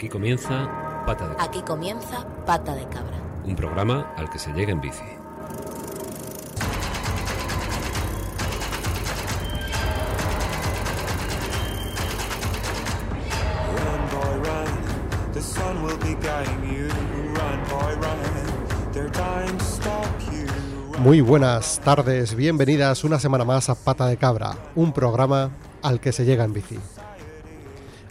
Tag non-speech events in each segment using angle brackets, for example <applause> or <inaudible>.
Aquí comienza Pata de Cabra. Aquí comienza Pata de Cabra. Un programa al que se llega en bici. Run, boy, run. The sun will be guiding you. Run, boy, run. They're dying to stop you. Run. Muy buenas tardes, bienvenidas una semana más a Pata de Cabra, un programa al que se llega en bici.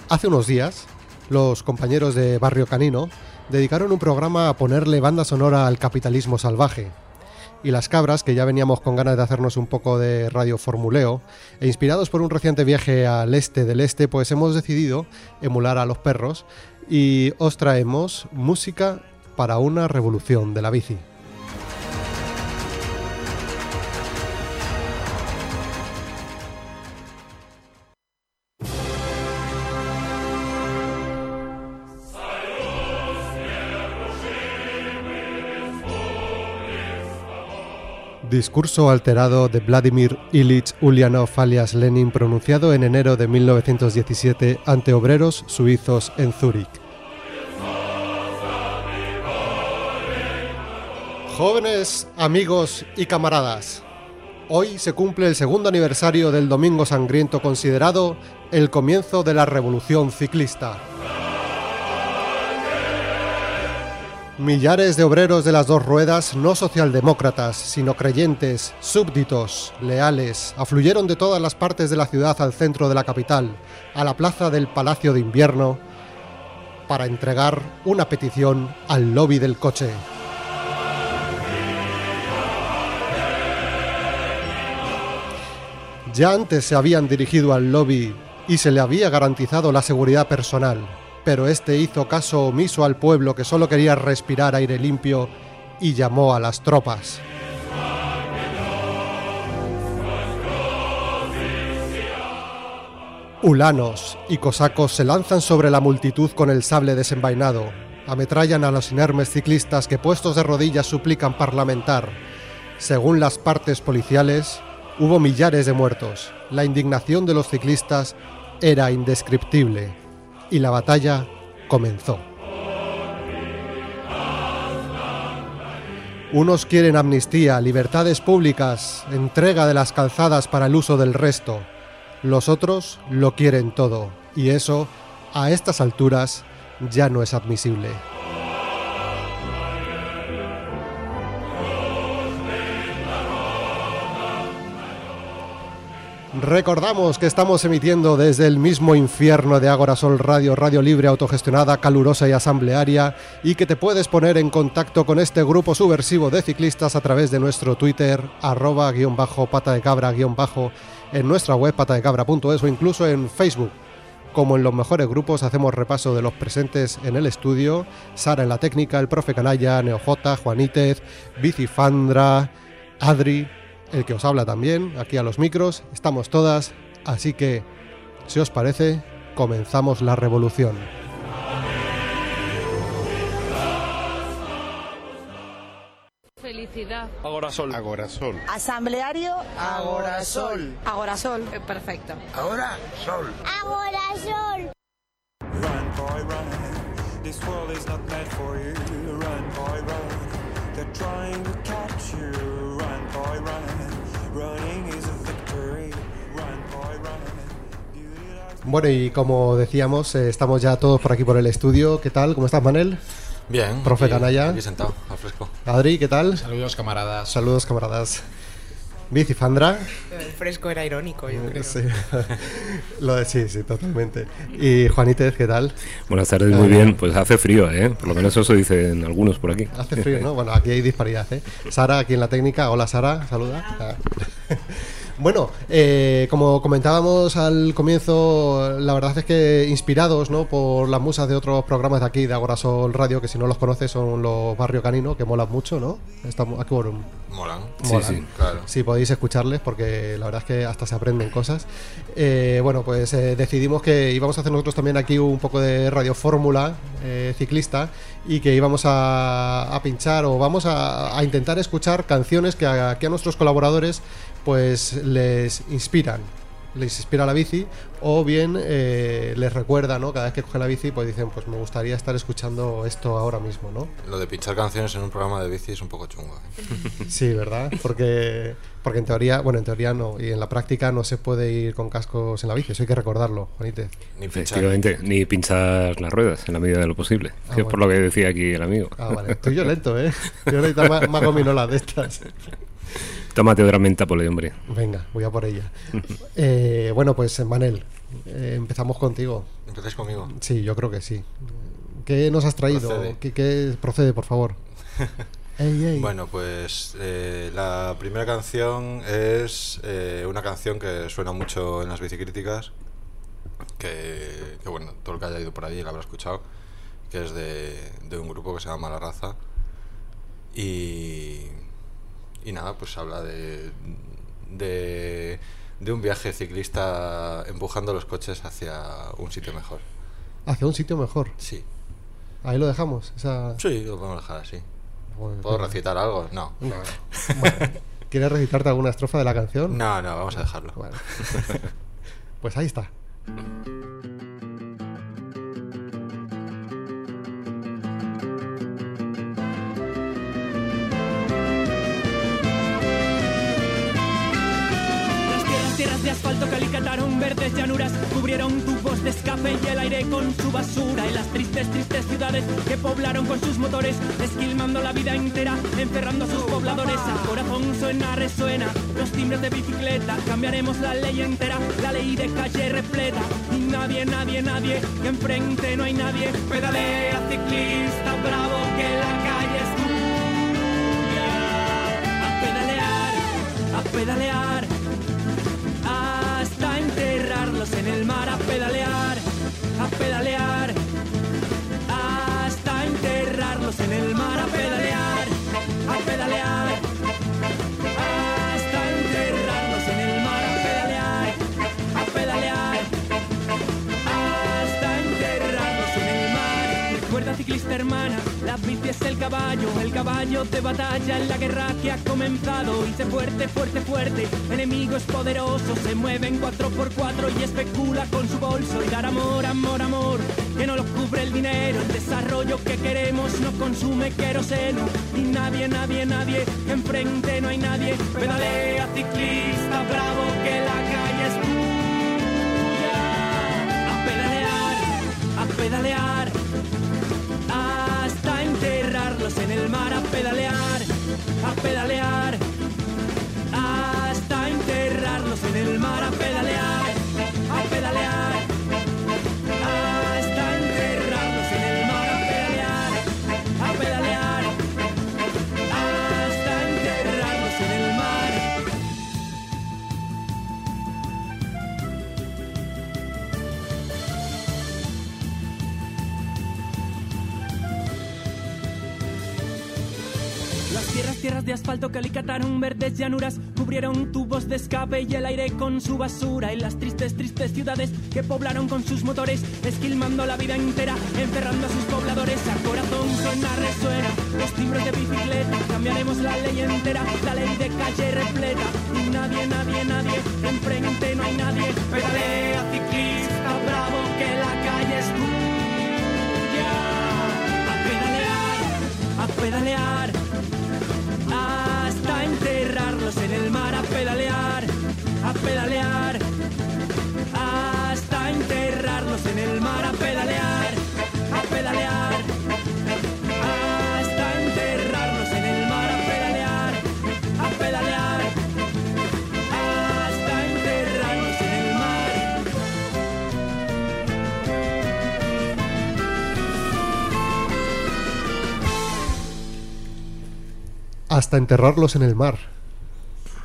Hace unos días, los compañeros de Barrio Canino dedicaron un programa a ponerle banda sonora al capitalismo salvaje. Y las cabras, que ya veníamos con ganas de hacernos un poco de radioformuleo, e inspirados por un reciente viaje al este del este, pues hemos decidido emular a los perros y os traemos música para una revolución de la bici. Discurso alterado de Vladimir Ilich Ulyanov alias Lenin pronunciado en enero de 1917 ante obreros suizos en Zúrich. Jóvenes, amigos y camaradas, hoy se cumple el segundo aniversario del Domingo Sangriento considerado el comienzo de la revolución ciclista. Millares de obreros de las dos ruedas, no socialdemócratas, sino creyentes, súbditos, leales, afluyeron de todas las partes de la ciudad al centro de la capital, a la plaza del Palacio de Invierno, para entregar una petición al lobby del coche. Ya antes se habían dirigido al lobby y se le había garantizado la seguridad personal, pero este hizo caso omiso al pueblo que solo quería respirar aire limpio y llamó a las tropas. Ulanos y cosacos se lanzan sobre la multitud con el sable desenvainado, ametrallan a los inermes ciclistas que puestos de rodillas suplican parlamentar. Según las partes policiales, hubo millares de muertos. La indignación de los ciclistas era indescriptible y la batalla comenzó. Unos quieren amnistía, libertades públicas, entrega de las calzadas para el uso del resto. Los otros lo quieren todo, y eso, a estas alturas, ya no es admisible. Recordamos que estamos emitiendo desde el mismo infierno de Ágora Sol Radio, radio libre, autogestionada, calurosa y asamblearia, y que te puedes poner en contacto con este grupo subversivo de ciclistas a través de nuestro Twitter, arroba guion bajo pata de cabra guion bajo, en nuestra web patadecabra.es o incluso en Facebook. Como en los mejores grupos hacemos repaso de los presentes en el estudio, Sara en la técnica, el profe Canalla, Neojota, Juanítez, Bicifandra, Adri, el que os habla también, aquí a los micros, estamos todas, así que, si os parece, comenzamos la revolución. Felicidad. Agorasol. Agorasol. Asambleario Agorasol. Agorasol. Eh, perfecto. Ahora sol. Run, boy, run. This world is not meant for you. Run, boy, run. Trying to catch you. Run, boy, run. Running is a victory. Run, boy, run. Bueno, y como decíamos, eh, estamos ya todos por aquí por el estudio. ¿Qué tal? ¿Cómo estás, Manel? Bien. Profe aquí- Canalla. Aquí sentado, al fresco. Adri, ¿qué tal? Saludos camaradas. Saludos, camaradas. Bicifandra. El fresco era irónico, yo creo. Sí. <laughs> Lo de, sí, sí, totalmente. Y Juanítez, ¿qué tal? Buenas tardes, muy bien. Pues hace frío, ¿eh? Por lo menos eso dicen algunos por aquí. Hace frío, ¿no? Bueno, aquí hay disparidad, ¿eh? Sara, aquí en la técnica. Hola, Sara, saluda. Ah. Bueno, eh, como comentábamos al comienzo, la verdad es que inspirados ¿no? por las musas de otros programas de aquí, de Agorasol Radio, que si no los conoces son los Barrio Canino, que molan mucho, ¿no? Estamos aquí por un, Molan. Sí, Molan. sí. Claro. si podéis escucharles, porque la verdad es que hasta se aprenden cosas. Eh, bueno, pues eh, decidimos que íbamos a hacer nosotros también aquí un poco de radiofórmula eh, ciclista y que íbamos a, pinchar o vamos a, intentar escuchar canciones que a- aquí a nuestros colaboradores pues les inspiran. les inspira la bici, o bien eh, les recuerda, ¿no? Cada vez que cogen la bici, pues dicen, pues me gustaría estar escuchando esto ahora mismo, ¿no? Lo de pinchar canciones en un programa de bici es un poco chungo. ¿eh? <laughs> Sí, ¿verdad? Porque, porque en teoría, bueno, en teoría no, y en la práctica no se puede ir con cascos en la bici, eso hay que recordarlo, Juanite. Ni pinchar. Efectivamente, ni pinchar las ruedas en la medida de lo posible. Ah, que es por lo que decía aquí el amigo. Ah, vale, estoy yo lento, ¿eh? Yo necesito más, más gominolas de estas. <laughs> Tómate otra menta, pole, hombre. Venga, voy a por ella. <laughs> Eh, bueno, pues Manel, eh, empezamos contigo. ¿Empezáis conmigo? Sí, yo creo que sí. ¿Qué nos has traído? Procede. ¿Qué, qué- procede, por favor? <laughs> Ey, ey. Bueno, pues eh, la primera canción es eh, una canción que suena mucho en las bicicríticas, que, que, bueno, todo el que haya ido por allí la habrá escuchado, que es de, de un grupo que se llama La Raza. Y, y nada, pues habla de, de, de un viaje ciclista empujando los coches hacia un sitio mejor. Hacia un sitio mejor. Sí, Ahí lo dejamos. Esa... sí, lo podemos dejar así. Bueno, ¿Puedo venga. recitar algo? No. No. Bueno, ¿Quieres recitarte alguna estrofa de la canción? No, no, vamos a dejarlo. Bueno. pues ahí está. <laughs> asfalto calicataron verdes llanuras, cubrieron tubos de escape y el aire con su basura. Y las tristes, tristes ciudades que poblaron con sus motores, esquilmando la vida entera, encerrando a sus pobladores. Al corazón suena, resuena, los timbres de bicicleta, cambiaremos la ley entera, la ley de calle repleta. Y nadie, nadie, nadie, que enfrente no hay nadie. Pedalea ciclista, bravo, que la calle es tuya. A pedalear, a pedalear en el mar a pedalear, a pedalear, hasta enterrarlos en el mar a pedalear, a pedalear, hasta enterrarlos en el mar a pedalear, a pedalear, hasta enterrarlos en el mar. Recuerda ciclista hermana, la bici es caballo, el caballo de batalla en la guerra que ha comenzado. Dice fuerte, fuerte, fuerte, enemigos poderosos, se mueven cuatro por cuatro y especula con su bolso. Y dar amor, amor, amor, que no lo cubre el dinero. El desarrollo que queremos no consume queroseno. Y nadie, nadie, nadie, enfrente no hay nadie. Pedalea ciclista, bravo, que la calle es tuya. A pedalear, a pedalear en el mar a pedalear, a pedalear, hasta enterrarlos en el mar a pedalear, tierras, de asfalto calicataron verdes llanuras, cubrieron tubos de escape y el aire con su basura. Y las tristes, tristes ciudades que poblaron con sus motores, esquilmando la vida entera, encerrando a sus pobladores. A corazón suena, resuena, los timbres de bicicleta, cambiaremos la ley entera, la ley de calle repleta. Y nadie, nadie, nadie, enfrente no hay nadie. Pedalea ciclista, bravo, que la calle es tuya. A pedalear, a pedalear Hasta enterrarlos en el mar.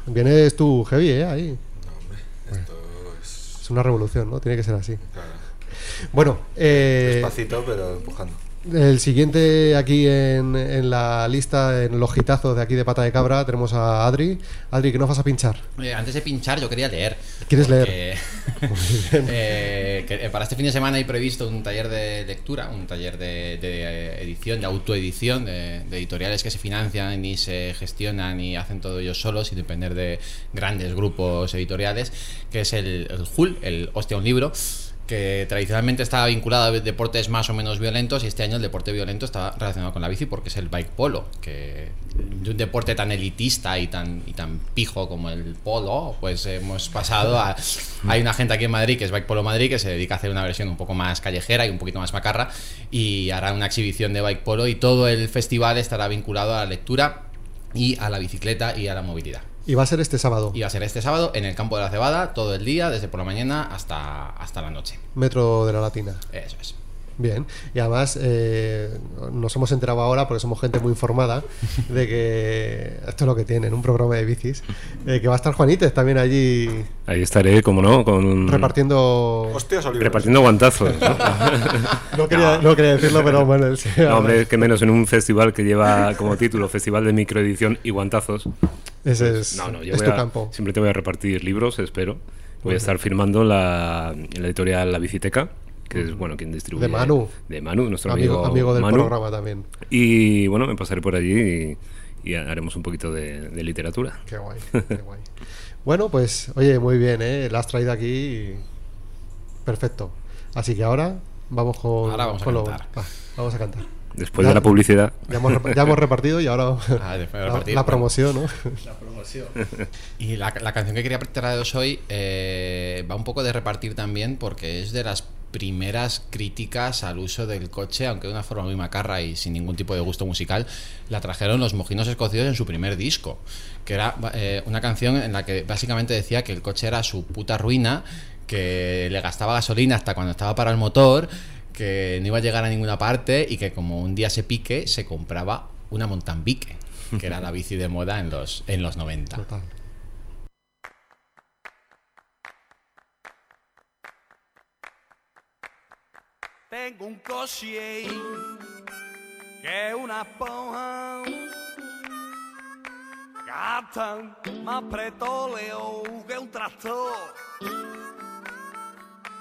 Vienes tú heavy, ¿eh? Ahí. No, hombre, esto es... Es una revolución, ¿no? Tiene que ser así. Claro. Bueno, eh, Despacito, pero empujando. El siguiente aquí en, en la lista, en los hitazos de aquí de Pata de Cabra, tenemos a Adri. Adri, ¿qué nos vas a pinchar? Eh, antes de pinchar, yo quería leer. ¿Quieres Porque, <laughs> eh, que, para este fin de semana hay previsto un taller de lectura, un taller de, de, eh, edición, de autoedición, de, de editoriales que se financian y se gestionan y hacen todo ellos solos sin depender de grandes grupos editoriales, que es el, el HUL, el Hostia un Libro que tradicionalmente estaba vinculado a deportes más o menos violentos y este año el deporte violento está relacionado con la bici porque es el bike polo, que de un deporte tan elitista y tan, y tan pijo como el polo, pues hemos pasado a... Hay una gente aquí en Madrid que es Bike Polo Madrid que se dedica a hacer una versión un poco más callejera y un poquito más macarra y hará una exhibición de bike polo y todo el festival estará vinculado a la lectura y a la bicicleta y a la movilidad. Y va a ser este sábado. Y va a ser este sábado en el campo de la cebada, todo el día, desde por la mañana hasta, hasta la noche. Metro de la Latina. Eso es. Bien, y además eh, nos hemos enterado ahora, porque somos gente muy informada, de que <laughs> esto es lo que tienen, un programa de bicis, eh, que va a estar Juanites también allí Ahí estaré, como no, con repartiendo... Hostias repartiendo guantazos. ¿no? <laughs> No quería, no quería decirlo, pero <laughs> bueno, sí, No, hombre, que menos en un festival que lleva como título Festival de Microedición y Guantazos. Ese es, No, no, yo es voy tu a- campo. siempre te voy a repartir libros, espero. Voy a estar firmando la, en la editorial La Biciteca, que es bueno quien distribuye. De Manu. De Manu, nuestro Amigo, amigo, amigo del Manu. programa también. Y bueno, me pasaré por allí y, y haremos un poquito de, de literatura. Qué guay, qué guay. Bueno, pues, oye, muy bien, ¿eh? La has traído aquí. Perfecto. Así que ahora vamos con. Ahora vamos a con lo- va, vamos a cantar. Después Ya- de la publicidad. Ya hemos, rep- ya hemos repartido y ahora <laughs> Ah, después de la, la promoción, ¿no? <laughs> Y la, la canción que quería traeros hoy eh, va un poco de repartir también porque es de las primeras críticas al uso del coche, aunque de una forma muy macarra y sin ningún tipo de gusto musical, la trajeron los mojinos escocidos en su primer disco, que era eh, una canción en la que básicamente decía que el coche era su puta ruina, que le gastaba gasolina hasta cuando estaba para el motor, que no iba a llegar a ninguna parte y que como un día se pique, se compraba una Montambique, que era la <laughs> bici de moda en los, en los 90. Total. Tengo un coche que es una esponja. Gastan más petróleo que un tractor.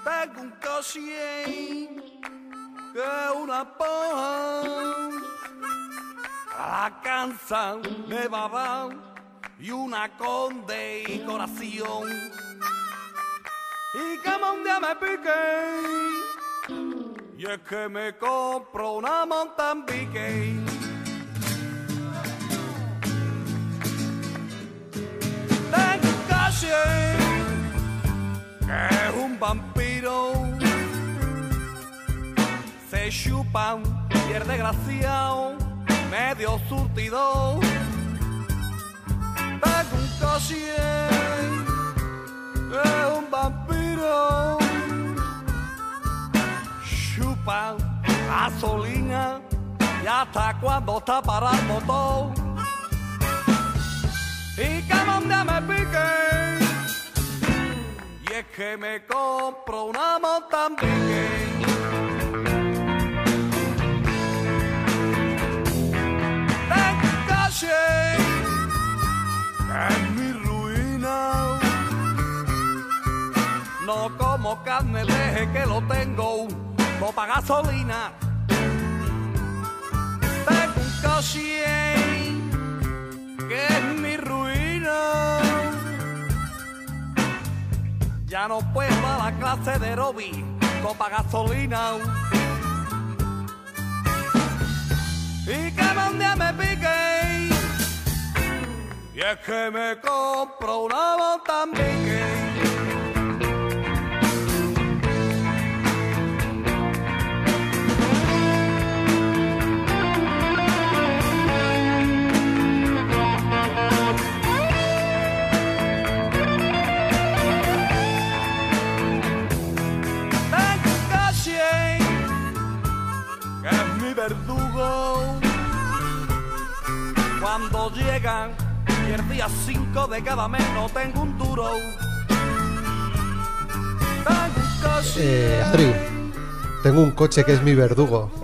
Tengo un coche que una esponja. La cansan a dar y una condecoración. Y que un día me pique. Y es que me compro una Montambique. Tengo un que es un vampiro. Se chupan y el medio surtido. Tengo un coche es un vampiro chupan gasolina y hasta cuando está para el motor. Y que donde me pique, es que me compro una Montambique. Tengo un coche que es mi ruina. No como carne, deje que lo tengo, no paga gasolina. Tengo un coche que es mi ruina. Ya no puedo a la clase de Robbie, no paga gasolina. Y que un día me pique, y es que me compro una Montambique. Cuando llegan y el día 5 de cada mes no tengo un duro. Tengo un coche. Eh, tengo un coche que es mi verdugo.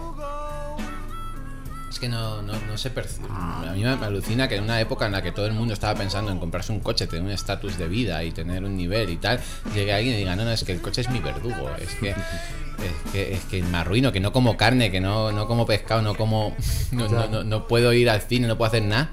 Que no, no, no se percibe. A mí me alucina que en una época en la que todo el mundo estaba pensando en comprarse un coche, tener un estatus de vida y tener un nivel y tal, llegue alguien y diga, no, no, es que el coche es mi verdugo, es que, es que, es que me arruino, que no como carne, que no, no como pescado, no como. <laughs> No, no, no, no puedo ir al cine, no puedo hacer nada.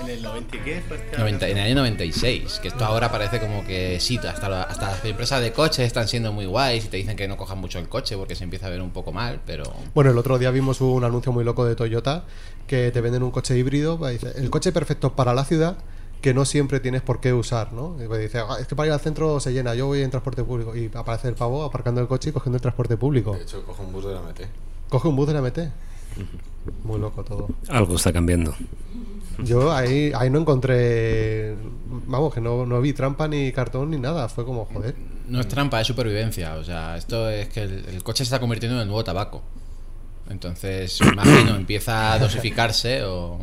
¿En el 90 y qué? fue este 90 en el año 96, que esto ahora parece como que sí, hasta, la- hasta las empresas de coches están siendo muy guays y te dicen que no cojan mucho el coche porque se empieza a ver un poco mal, pero Bueno, el otro día vimos un anuncio muy loco de Toyota que te venden un coche híbrido. pues dice, el coche perfecto para la ciudad que no siempre tienes por qué usar, ¿no? Y pues dice, "Ah, es que para ir al centro se llena, yo voy en transporte público. Y aparece el pavo aparcando el coche y cogiendo el transporte público. De hecho, cojo un bus de la MT. Coge un bus de la MT. Muy loco todo. Algo está cambiando. Yo ahí, ahí no encontré. Vamos, que no, no vi trampa ni cartón ni nada. Fue como, joder. no es trampa, es supervivencia. O sea, esto es que el, el coche se está convirtiendo en el nuevo tabaco. Entonces, imagino, <coughs> empieza a dosificarse o...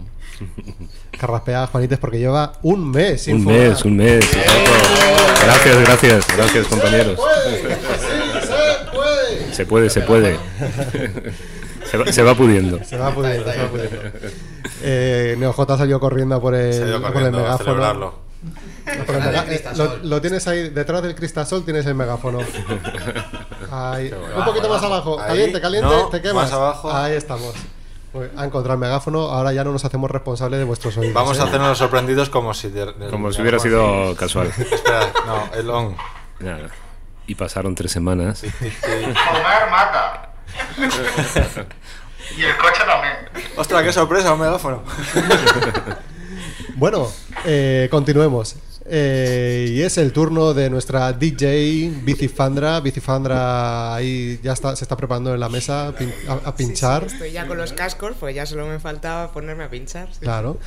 Carraspea a Juanites porque lleva un mes sin Un fumar. mes, un mes. Gracias, gracias, gracias compañeros. ¡Se puede! ¡Se puede! Se puede, se puede. Se va, se va pudiendo. Se va pudiendo, se va pudiendo. Eh, NeoJ salió corriendo a por el, a por el corriendo a megáfono. A por el mega- eh, lo, lo tienes ahí, detrás del cristasol tienes el megáfono. Ahí. Un poquito más abajo. Caliente, caliente, No, te quemas. más abajo. Ahí estamos. Ha encontrado el megáfono, ahora ya no nos hacemos responsables de vuestros oídos. Vamos ¿eh? a hacernos los sorprendidos como si... de- de- Como si hubiera sido casual. <laughs> Espera, no, el on. Nada. Y pasaron tres semanas. Comer mata. <laughs> y el coche también. ¡Ostras, qué sorpresa! Un megáfono. <laughs> Bueno, eh, continuemos. Eh, y es el turno de nuestra DJ Bicifandra. Bicifandra ahí ya está, se está preparando en la mesa a, pin- a- a pinchar. Sí, sí, estoy ya con los cascos, pues ya solo me faltaba ponerme a pinchar. sí. Claro.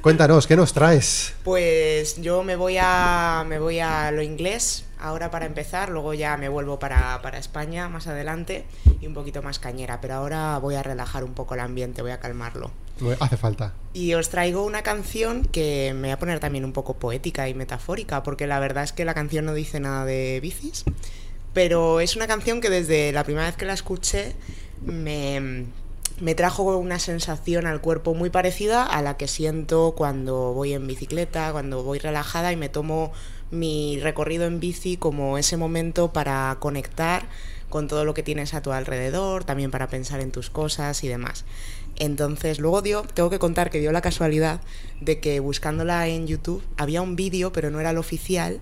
Cuéntanos, ¿qué nos traes? Pues yo me voy a me voy a lo inglés ahora para empezar, luego ya me vuelvo para, para España más adelante y un poquito más cañera, pero ahora voy a relajar un poco el ambiente, voy a calmarlo. Hace falta. Y os traigo una canción que me voy a poner también un poco poética y metafórica, porque la verdad es que la canción no dice nada de bicis, pero es una canción que desde la primera vez que la escuché me, me trajo una sensación al cuerpo muy parecida a la que siento cuando voy en bicicleta, cuando voy relajada y me tomo mi recorrido en bici como ese momento para conectar con todo lo que tienes a tu alrededor, también para pensar en tus cosas y demás. Entonces, luego dio, tengo que contar que dio la casualidad de que buscándola en YouTube había un vídeo, pero no era el oficial,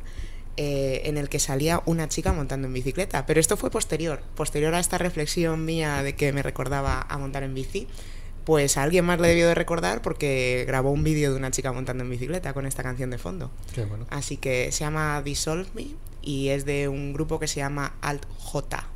eh, en el que salía una chica montando en bicicleta. Pero esto fue posterior, posterior a esta reflexión mía de que me recordaba a montar en bici. Pues a alguien más le debió de recordar porque grabó un vídeo de una chica montando en bicicleta con esta canción de fondo. Qué bueno. Así que se llama Dissolve Me y es de un grupo que se llama Alt J.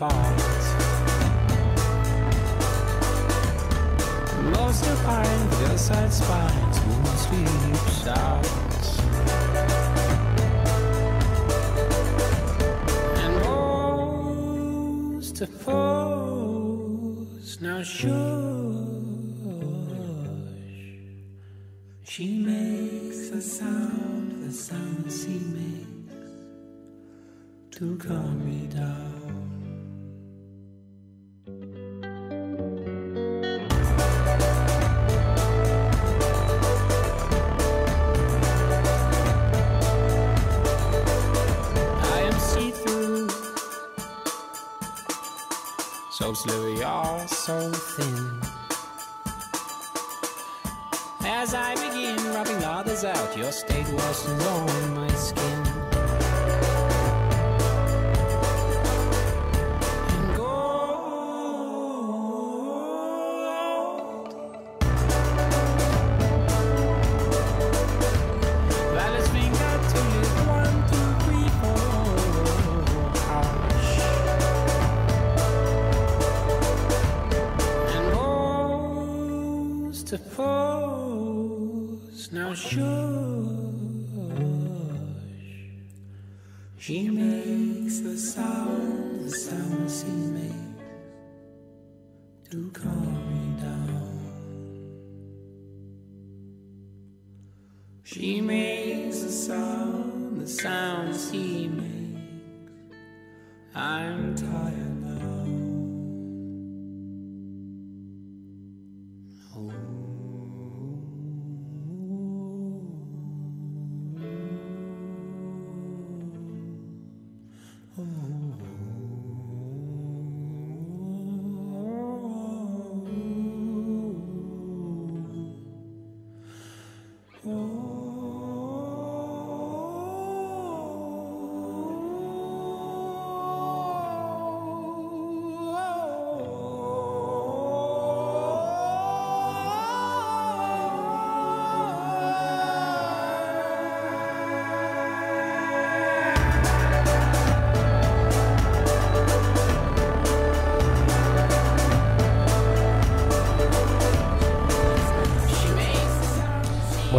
apart. Most of pine, hillside spines, moon sleeps out. And most of pose now shush. She makes a sound, the sound she makes to calm me down. Slowly, all so thin. As I begin rubbing others out, your state worsens on my skin. Now shush. She makes the sound, the sound she makes to calm me down. She makes the sound, the sound she makes. I'm tired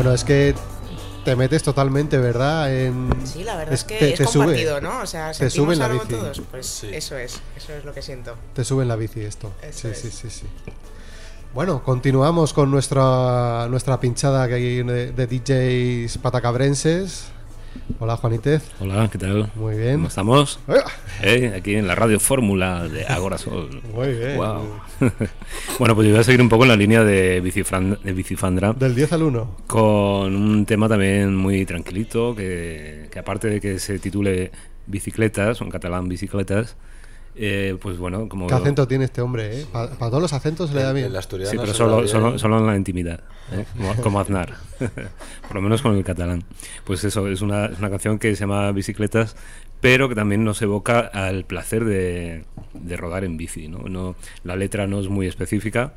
Bueno, es que te metes totalmente, ¿verdad? En... Sí, la verdad es, que te- es te sube. compartido, ¿no? O sea, te sentimos sube en la algo bici. todos. Pues Sí. eso es, eso es lo que siento. Te sube en la bici esto. Eso sí, es. sí, sí, sí. Bueno, continuamos con nuestra nuestra pinchada que hay de, de DJs patacabrenses. Hola, Juanítez. Hola, ¿qué tal? Muy bien. ¿Cómo estamos? ¡Eh! Eh, Aquí en la radio fórmula de Agora Sol. Muy bien. Guau. Bueno, pues yo voy a seguir un poco en la línea de, de Bicifandra Del 10 al 1. con un tema también muy tranquilito que, que aparte de que se titule Bicicletas, o en catalán Bicicletas, eh, pues bueno, como... ¿Qué acento tiene este hombre, eh? Para todos los acentos se le da bien. El asturiano Sí, pero solo, solo, solo en la intimidad, ¿eh? como, como Aznar, <laughs> por lo menos con el catalán. Pues eso, es una, es una canción que se llama Bicicletas, pero que también nos evoca al placer de, de rodar en bici. ¿no? No, la letra no es muy específica,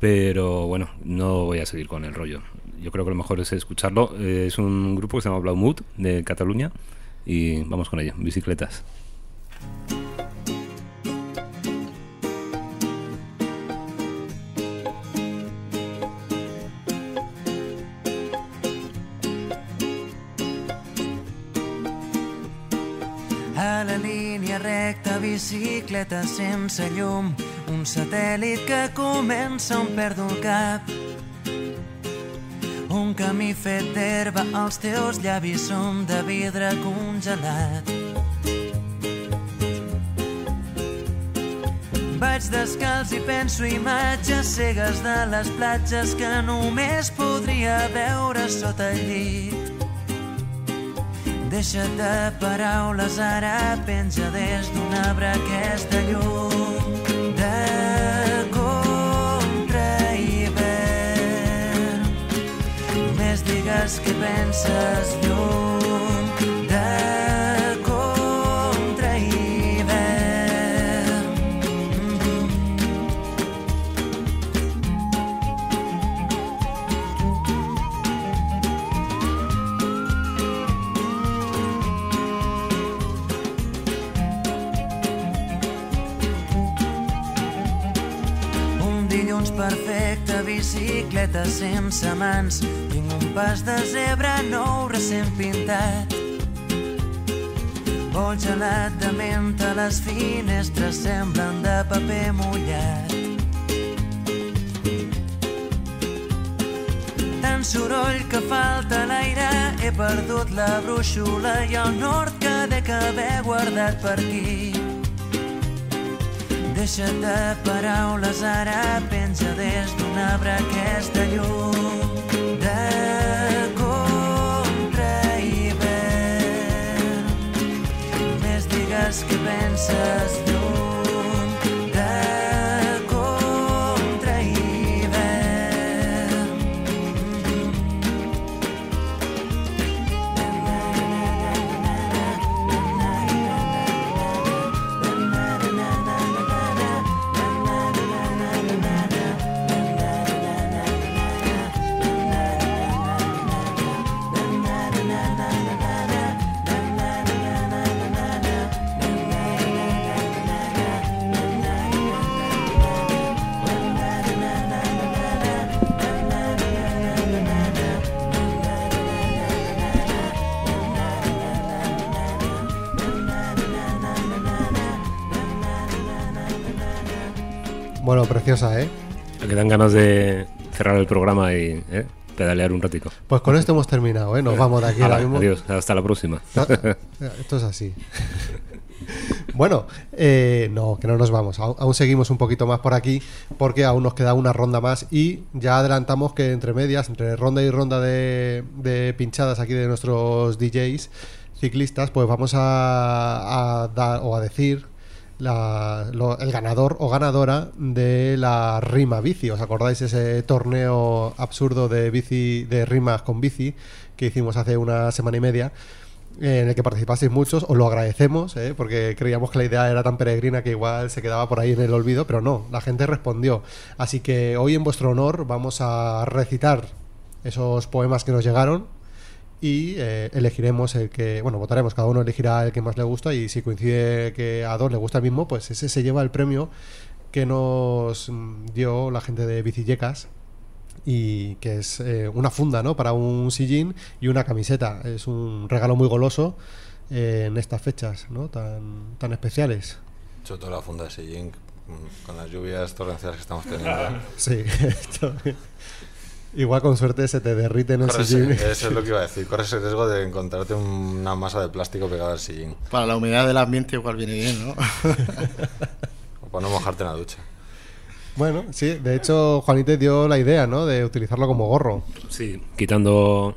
pero bueno, no voy a seguir con el rollo. Yo creo que lo mejor es escucharlo. Eh, es un grupo que se llama Blaumut, de Cataluña, y vamos con ello, Bicicletas. Bicicleta sense llum, un satèl·lit que comença on perdo el cap. Un camí fet d'herba, els teus llavis són de vidre congelat. Vaig descalç i penso imatges cegues de les platges que només podria veure sota el llit. Deixa't de paraules, ara penja des d'un arbre aquesta llum de contra hivern. Només digues que penses llum bicicleta sense mans. Tinc un pas de zebra nou recent pintat. Vol gelat de menta, les finestres semblen de paper mullat. Tant soroll que falta l'aire, he perdut la brúixola i el nord que dec haver guardat per aquí. Deixa't de paraules, ara penja des d'un arbre aquesta llum de contra hivern. Només digues que penses llum preciosa, ¿eh? Que dan ganas de cerrar el programa y ¿eh? pedalear un ratico. Pues con esto hemos terminado, ¿eh? Nos vamos de aquí Hala, ahora mismo. Adiós, hasta la próxima. Esto es así. <laughs> Bueno, eh, no, que no nos vamos. Aún, aún seguimos un poquito más por aquí porque aún nos queda una ronda más y ya adelantamos que entre medias, entre ronda y ronda de, de pinchadas aquí de nuestros DJs ciclistas, pues vamos a, a dar o a decir la- el ganador o ganadora de la Rima Bici. ¿Os acordáis ese torneo absurdo de bici de rimas con bici que hicimos hace una semana y media? en el que participasteis muchos, os lo agradecemos, ¿eh? porque creíamos que la idea era tan peregrina que igual se quedaba por ahí en el olvido, pero no, la gente respondió. Así que hoy en vuestro honor vamos a recitar esos poemas que nos llegaron y eh, elegiremos el que, bueno, votaremos, cada uno elegirá el que más le gusta y si coincide que a dos le gusta el mismo, pues ese se lleva el premio que nos mm, dio la gente de Bicillecas y que es eh, una funda ¿no? para un sillín y una camiseta. Es un regalo muy goloso eh, en estas fechas ¿no? tan, tan especiales. Sobre todo la funda de Sillín, mm, con las lluvias torrenciales que estamos teniendo. <laughs> Sí, <laughs> igual con suerte se te derrite en el Corres- sillín. eso es lo que iba a decir. Corres el riesgo de encontrarte una masa de plástico pegada al sillín. Para la humedad del ambiente igual viene bien, ¿no? <laughs> O para no mojarte en la ducha. Bueno, sí, de hecho Juanite dio la idea ¿no? de utilizarlo como gorro. Sí, quitando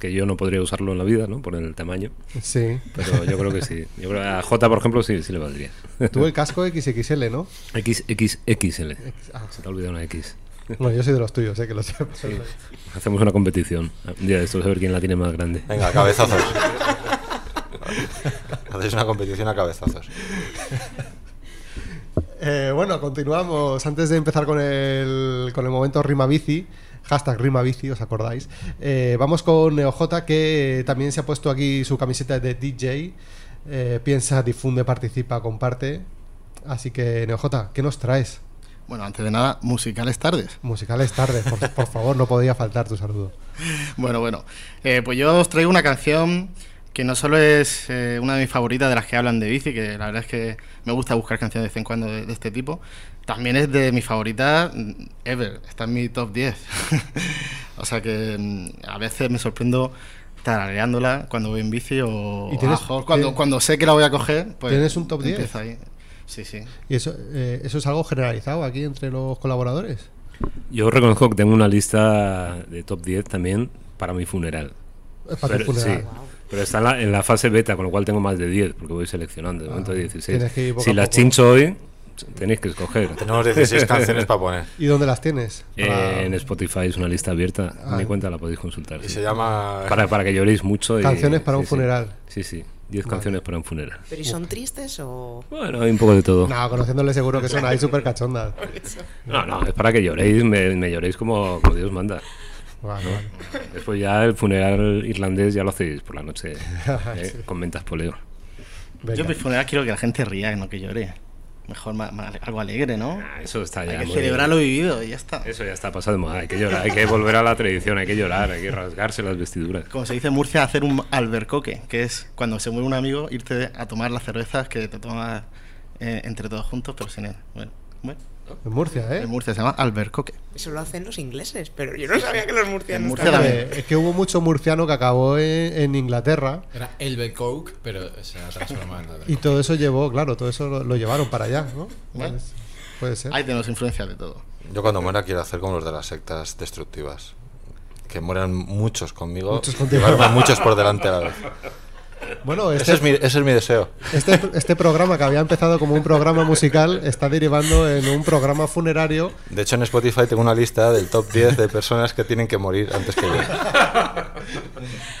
que yo no podría usarlo en la vida, ¿no? Por el tamaño. Sí. Pero yo creo que sí. Yo creo que a J, por ejemplo, sí, sí le valdría. Tuvo el casco XXL, ¿no? XXXL. ah. Se te ha olvidado una X. <laughs> Bueno, yo soy de los tuyos, ¿eh? que lo sepas. Hacemos una competición. Un día de estos a ver quién la tiene más grande. Venga, cabezazos. <laughs> Hacéis una competición a cabezazos. <laughs> Eh, bueno, continuamos. Antes de empezar con el, con el momento Rima Bici, hashtag Rima Bici, ¿os acordáis? Eh, vamos con NeoJ, que también se ha puesto aquí su camiseta de DJ. Eh, piensa, difunde, participa, comparte. Así que, NeoJ, ¿qué nos traes? Bueno, antes de nada, musicales tardes. Musicales tardes, por, <laughs> por favor, no podía faltar tu saludo. Bueno, bueno. Eh, pues yo os traigo una canción que no solo es eh, una de mis favoritas de las que hablan de bici, que la verdad es que me gusta buscar canciones de vez en cuando de, de este tipo, también es de mis favoritas mm, ever, está en mi top 10. <laughs> o sea que mm, a veces me sorprendo tarareándola cuando voy en bici o, ¿Y tienes- cuando, tienes- cuando sé que la voy a coger, pues ¿Tienes un top 10? empiezo ahí. Sí, sí. ¿Y eso, eh, eso es algo generalizado aquí entre los colaboradores? Yo reconozco que tengo una lista de top 10 también para mi funeral. Es para tu pero, funeral. sí, pero está en la, en la fase beta, con lo cual tengo más de 10, porque voy seleccionando. De momento Ah, 16. tienes que ir poco Si las chincho hoy, tenéis que escoger. Tenemos 16 canciones para poner. <laughs> ¿Y dónde las tienes? Para- Eh, en Spotify es una lista abierta. En Ah. mi cuenta la podéis consultar. Y sí. se llama- Para, para que lloréis mucho. y- Canciones para un sí, funeral. Sí, sí. 10 Vale. canciones para un funeral. ¿Pero y son tristes o...? Bueno, hay un poco de todo. No, conociéndole seguro que son ahí súper cachondas. No, no, es para que lloréis, me, me lloréis como, como Dios manda. Vale, vale. Después ya el funeral irlandés ya lo hacéis por la noche <laughs> eh, Sí. con mentas poleo. Yo en mi funeral quiero que la gente ría, no que llore. Mejor ma- algo alegre, ¿no? Ah, Eso está ya Hay que muy- celebrar lo vivido y ya está. Eso ya está pasado de moda. Hay que llorar, hay que volver a la tradición, hay que llorar, hay que rasgarse las vestiduras. Como se dice en Murcia, hacer un albercoque, que es cuando se muere un amigo, irte a tomar las cervezas que te tomas eh, entre todos juntos, pero sin él. Bueno, bueno. En Murcia, ¿eh? En Murcia se llama albercoque. Eso lo hacen los ingleses, pero yo no sabía que los murcianos... Murcia también. Eh, es que hubo mucho murciano que acabó en, en Inglaterra Era Elbe Coke, pero se ha transformado en y todo eso llevó, claro, todo eso lo, lo llevaron para allá, ¿no? Bueno. Pues, puede ser. Ahí tenemos influencia de todo. Yo cuando muera quiero hacer como los de las sectas destructivas. Que mueran muchos conmigo. Muchos contigo. muchos por delante a la vez. Bueno, Ese este, es mi, ese es mi deseo. este, este programa que había empezado como un programa musical está derivando en un programa funerario. De hecho, en Spotify tengo una lista del top 10 de personas que tienen que morir antes que yo.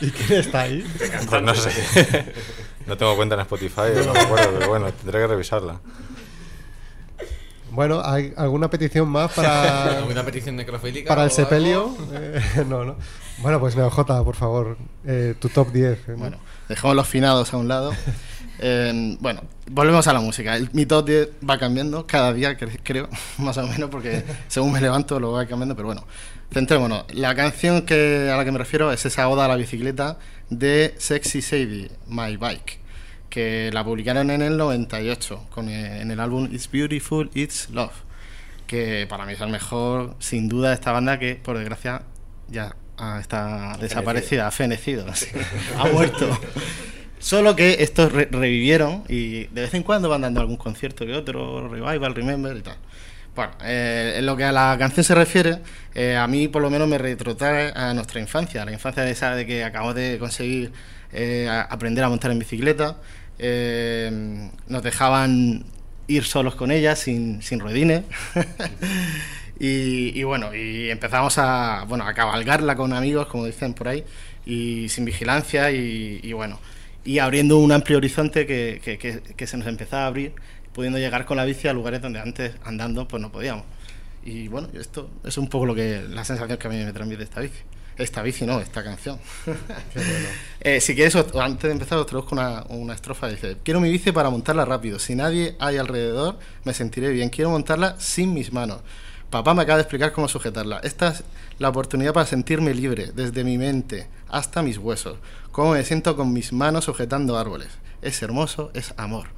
<laughs> ¿Y quién está ahí? Pues no sé. No tengo cuenta en Spotify, no me acuerdo, pero bueno, tendré que revisarla. Bueno, ¿hay alguna petición más para, <laughs> ¿Alguna petición necrofílica? para el sepelio? Eh, <laughs> no, no. Bueno, pues NeoJ, por favor, eh, tu top 10. ¿no? Bueno, dejamos los finados a un lado. <laughs> Eh, bueno, volvemos a la música. El, mi top 10 va cambiando cada día, cre- creo, <laughs> más o menos, porque <laughs> según me levanto lo va cambiando, pero bueno, centrémonos. La canción que, a la que me refiero es esa oda a la bicicleta de Sexy Sadie, My Bike, que la publicaron en el 98 con, eh, en el álbum It's Beautiful, It's Love. que para mí es el mejor, sin duda, de esta banda que, por desgracia, ya ah, está desaparecida, ha fenecido, sí, <laughs> ha muerto. Solo que estos re- revivieron y de vez en cuando van dando algún concierto que otro, revival, remember y tal. Bueno, eh, en lo que a la canción se refiere, eh, a mí por lo menos me retrotrae a nuestra infancia, a la infancia de esa de que acabamos de conseguir eh, a- aprender a montar en bicicleta, eh, nos dejaban ir solos con ella sin, sin ruedines. <laughs> y, y bueno, y empezamos a, bueno, a cabalgarla con amigos, como dicen por ahí, y sin vigilancia y, y bueno, y abriendo un amplio horizonte que, que- que- que se nos empezaba a abrir, pudiendo llegar con la bici a lugares donde antes andando pues no podíamos. Y bueno, esto es un poco lo que la sensación que a mí me transmite esta bici. Esta bici no, esta canción. <laughs> <laughs> Eh, si quieres, os- antes de empezar, os traduzco una, una estrofa. Dice, quiero mi bici para montarla rápido. Si nadie hay alrededor, me sentiré bien. Quiero montarla sin mis manos. Papá me acaba de explicar cómo sujetarla. Esta es la oportunidad para sentirme libre, desde mi mente hasta mis huesos. Cómo me siento con mis manos sujetando árboles. Es hermoso, es amor.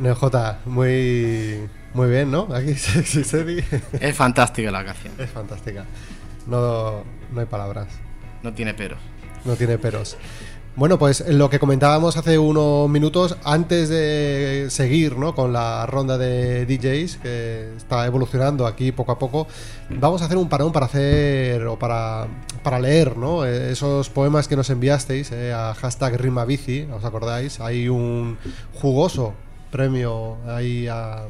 NJ, muy, Muy bien, ¿no? Aquí <laughs> Sexy. Es fantástica la canción. Es fantástica. No, no hay palabras. No tiene peros. No tiene peros. Bueno, pues lo que comentábamos hace unos minutos, antes de seguir ¿no? con la ronda de DJs, que está evolucionando aquí poco a poco, vamos a hacer un parón para hacer o para, para leer ¿no? Esos poemas que nos enviasteis eh, a hashtag RimaBici, ¿os acordáis? Hay un jugoso premio ahí a,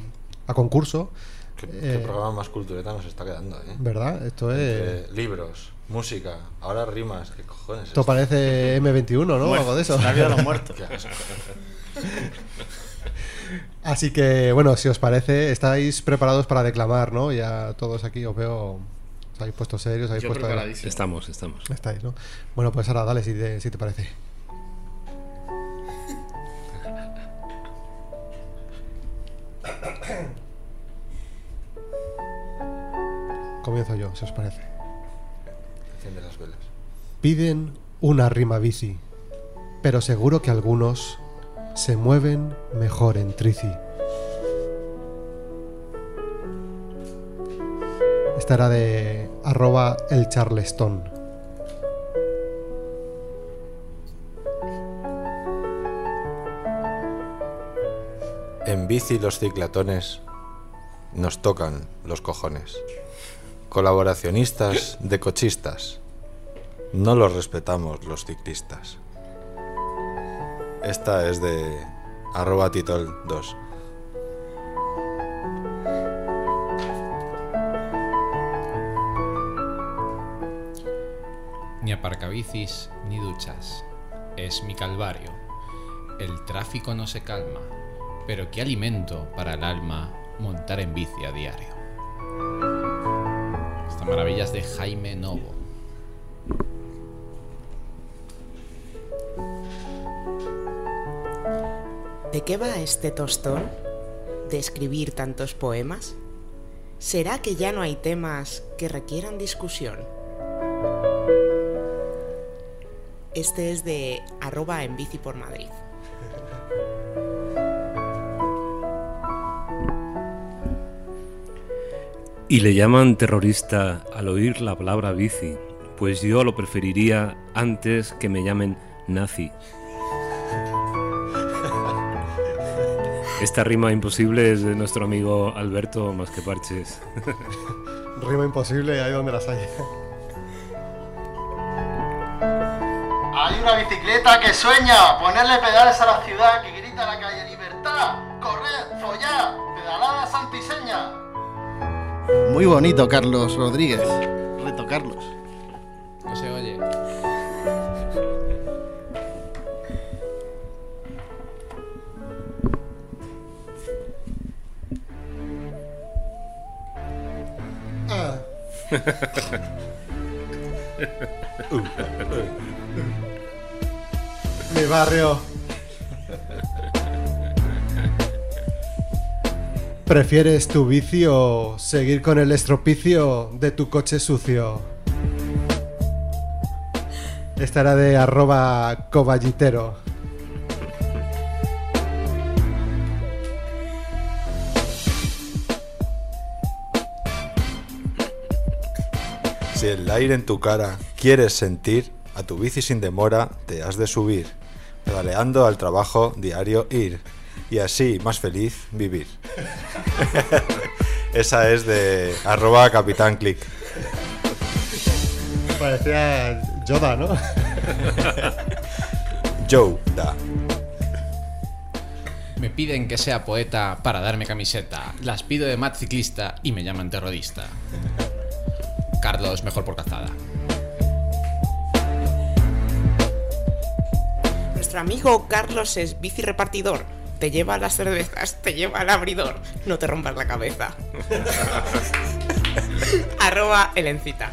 a concurso. ¿Qué, Eh, qué programa más cultureta nos está quedando, ¿eh? ¿Verdad? Esto es... Entre libros, música, ahora rimas, ¿qué cojones? es Esto parece M21, ¿no? Muerto. Algo de eso. La vida de los muertos. <laughs> <laughs> Así que, bueno, si os parece, estáis preparados para declamar, ¿no? Ya todos aquí os veo. Os habéis puesto serios, habéis Yo puesto. preparadísimo. Estamos, estamos. Estáis, ¿no? Bueno, pues ahora dale si te, si te parece. <coughs> Comienzo yo, si os parece. Enciende las velas. Piden una rima bici, pero seguro que algunos se mueven mejor en trici. Esta era de arroba el charleston. En bici los ciclatones nos tocan los cojones. Colaboracionistas de cochistas. No los respetamos los ciclistas. Esta es de arroba titol 2. Ni aparcabicis ni duchas. Es mi calvario. El tráfico no se calma. Pero qué alimento para el alma montar en bici a diario. Esta maravilla es de Jaime Novo. ¿De qué va este tostón? ¿De escribir tantos poemas? ¿Será que ya no hay temas que requieran discusión? Este es de arroba en bici por Madrid. Y le llaman terrorista al oír la palabra bici, pues yo lo preferiría antes que me llamen nazi. Esta rima imposible es de nuestro amigo Alberto Más que Parches. <laughs> Rima imposible, ahí donde las hay. Hay una bicicleta que sueña ponerle pedales a la ciudad que grita a la calle libertad, Muy bonito, Carlos Rodríguez. Reto, Carlos. No se oye. <laughs> Mi barrio. ¿Prefieres tu bici o seguir con el estropicio de tu coche sucio? Esta era de arroba coballitero. Si el aire en tu cara quieres sentir, a tu bici sin demora te has de subir, pedaleando al trabajo diario ir, y así más feliz vivir. <laughs> Esa es de arroba capitán click. Parecía Yoda, ¿no? <laughs> Joe da. Me piden que sea poeta para darme camiseta. Las pido de mat ciclista y me llaman terrorista. Carlos, mejor por cazada. Nuestro amigo Carlos es bici repartidor. Te lleva las cervezas, te lleva al abridor. No te rompas la cabeza. <laughs> Arroba Elencita.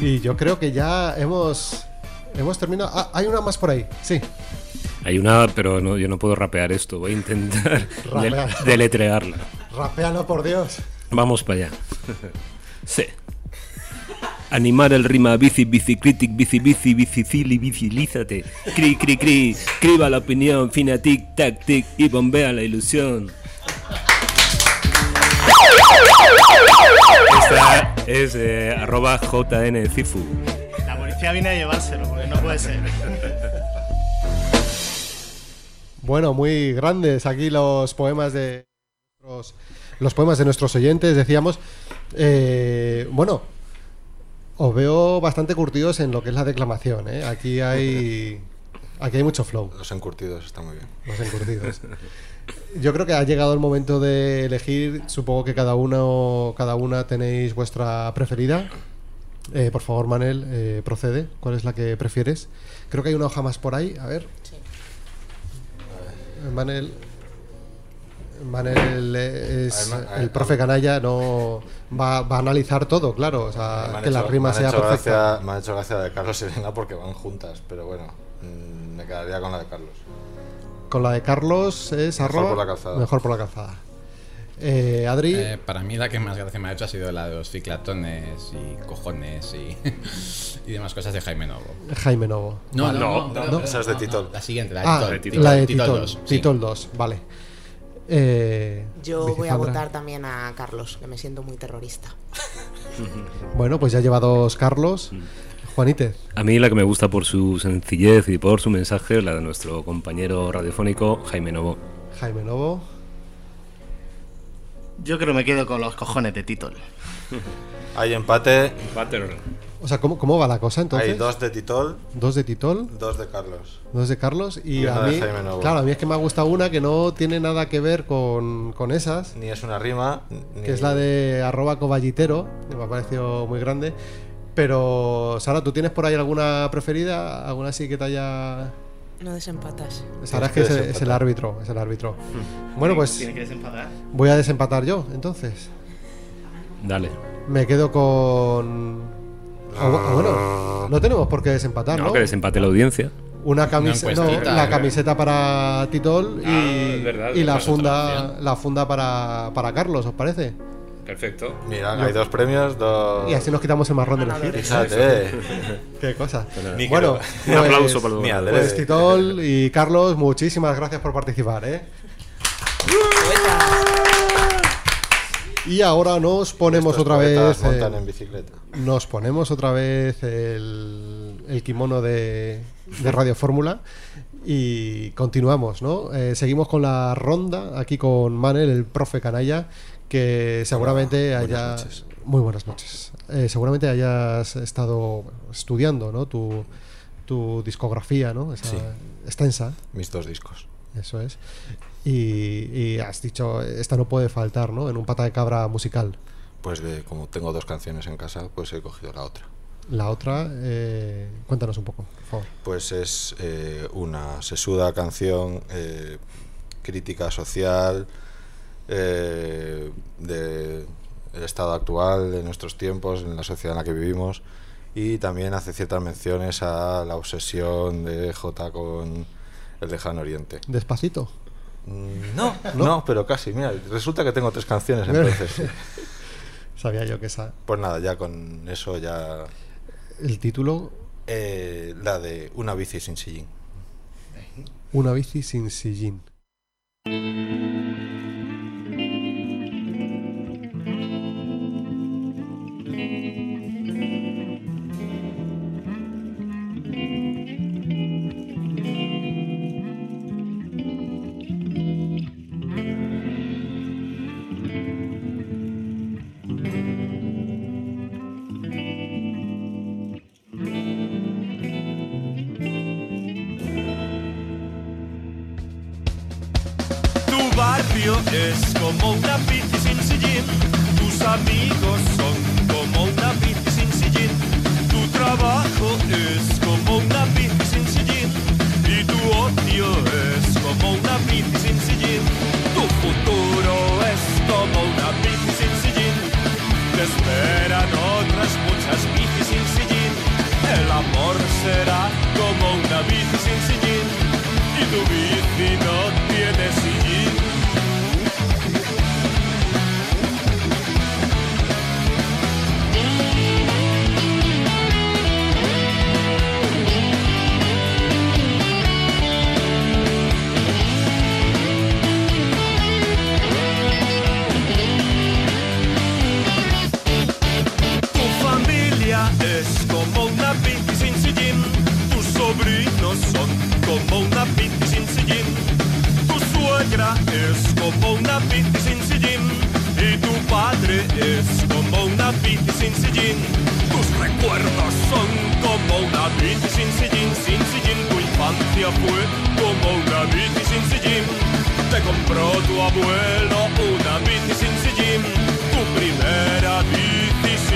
Y yo creo que ya hemos hemos terminado. Ah, hay una más por ahí. Sí. Hay una, pero no, yo no puedo rapear esto. Voy a intentar <laughs> deletrearla. Rapéalo por Dios. Vamos para allá. <laughs> Sí. Animar el rima bici, bicicritic, bici, bici, bicicili, bicilízate. Cri, cri, cri. Criba la opinión, fina, tic, tac, tic y bombea la ilusión. Esta es eh, arroba jncifu. La policía viene a llevárselo, porque no puede ser. Bueno, muy grandes aquí los poemas de nuestros, los poemas de nuestros oyentes, decíamos. Eh, bueno, os veo bastante curtidos en lo que es la declamación. ¿eh? Aquí hay aquí hay mucho flow. Los encurtidos están muy bien. Los encurtidos. Yo creo que ha llegado el momento de elegir. Supongo que cada uno, cada una tenéis vuestra preferida. Eh, por favor, Manel, eh, procede. ¿Cuál es la que prefieres? Creo que hay una hoja más por ahí. A ver. Manel. Manel es el profe canalla, no va, va a analizar todo, claro. O sea, que la rima sea perfecta. gracia- me ha hecho gracia de Carlos y Elena porque van juntas, pero bueno, mm, me quedaría con la de Carlos. Con la de Carlos es Mejor arroba- por la calzada. Mejor por la calzada. Eh, Adri, Eh, para mí la que más gracia me ha hecho ha sido la de los ciclatones y cojones y, <laughs> y demás cosas de Jaime Novo. Jaime Novo. No, Vale. no, no, no, esa es de Titol. La siguiente, la de Ah, Titol. la de Titol Titol. 2, sí. Titol 2, vale. Eh, Yo voy a votar también a Carlos, que me siento muy terrorista. <laughs> Bueno, pues ya lleva dos Carlos. Juanite, A mí la que me gusta por su sencillez y por su mensaje, la de nuestro compañero radiofónico Jaime Novo. Jaime Novo. Yo creo que me quedo con los cojones de Titol. <laughs> Hay empate, O sea, ¿cómo, cómo va la cosa entonces? hay dos de Titol, Dos de Titol, dos de Carlos. dos de Carlos y, Y a mí, Jaime Novo. claro, a mí es que me ha gustado una que no tiene nada que ver con, con esas, Ni es una rima, ni... que es la de arroba coballitero, que me ha parecido muy grande. Pero, Sara, ¿tú tienes por ahí alguna preferida? ¿Alguna así que te haya...? No desempatas. Sara es Tienes que que es, es el árbitro, es el árbitro. <laughs> Bueno, pues Tiene que desempatar. voy a desempatar yo, entonces. Dale. Me quedo con... Ah, bu- bueno, no tenemos por qué desempatar, ¿no? No, que desempate la audiencia. Una camiseta, la camiseta para Titol y, Ah, verdad, y la funda, la funda para, para Carlos, ¿os parece? Perfecto. Mira, hay dos premios, dos... Y así nos quitamos el marrón de elegir. Fíjate. <laughs> Qué cosa. Bueno, Un pues- aplauso para los. Pues Titol y Carlos, muchísimas gracias por participar, ¿eh? Y ahora nos ponemos otra vez. montan eh, en bicicleta. nos ponemos otra vez el, el kimono de, de Radio Fórmula y continuamos, ¿no? Eh, seguimos con la ronda aquí con Manel, el profe canalla, que seguramente buenas haya... noches. Muy buenas noches. Eh, seguramente hayas estado estudiando, ¿no? Tu, tu discografía, ¿no? Esa Sí. extensa. Mis dos discos. Eso es. Y, y has dicho, esta no puede faltar, ¿no? En un pata de cabra musical. Pues de como tengo dos canciones en casa, pues he cogido la otra. La otra, eh, cuéntanos un poco, por favor. Pues es eh, una sesuda canción, eh, crítica social, eh, de estado actual de nuestros tiempos, en la sociedad en la que vivimos, y también hace ciertas menciones a la obsesión de J con el lejano oriente. Despacito. Mm, <laughs> No, no, pero casi. Mira, resulta que tengo tres canciones <laughs> entonces. sí. <laughs> Sabía yo que esa. Pues nada, ya con eso ya... El título, eh, la de Una bici sin sillín. Una bici sin sillín. Barrio es como una bici sin sillín, tus amigos son como una bici sin sillín, tu trabajo es como una bici sin sillín. Y tu ocio es como una bici sin sillín, tu futuro es como una bici sin sillín, te esperan otras muchas bicis sin sillín, el amor será como una bici sin sillín. Y tu bici no Tus recuerdos son como una bici sin sillín, sin sillín. Tu infancia fue como una bici sin sillín. Te compró tu abuelo una bici sin sillín. Tu primera bici sin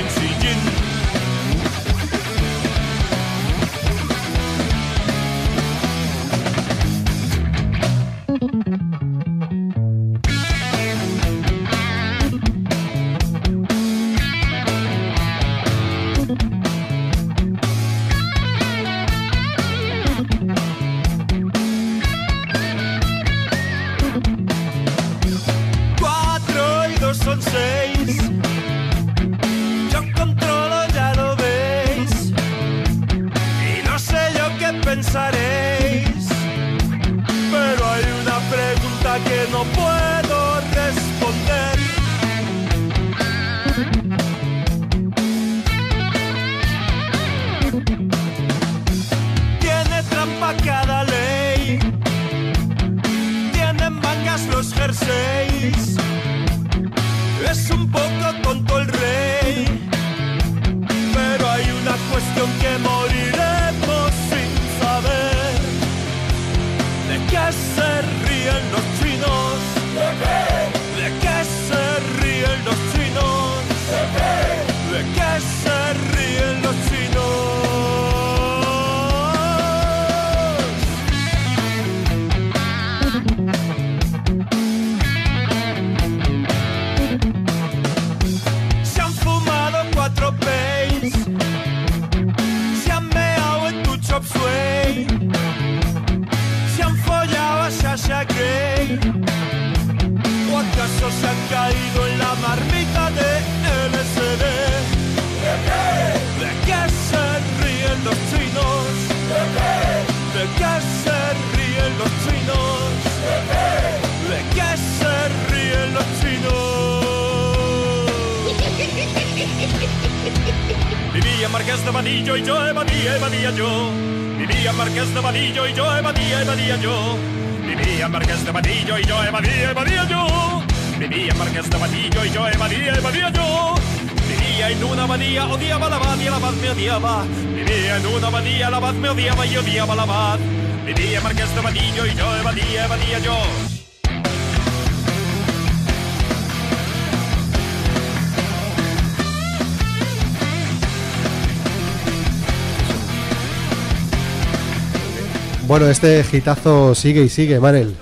Bueno, este gitazo sigue y sigue, Manel.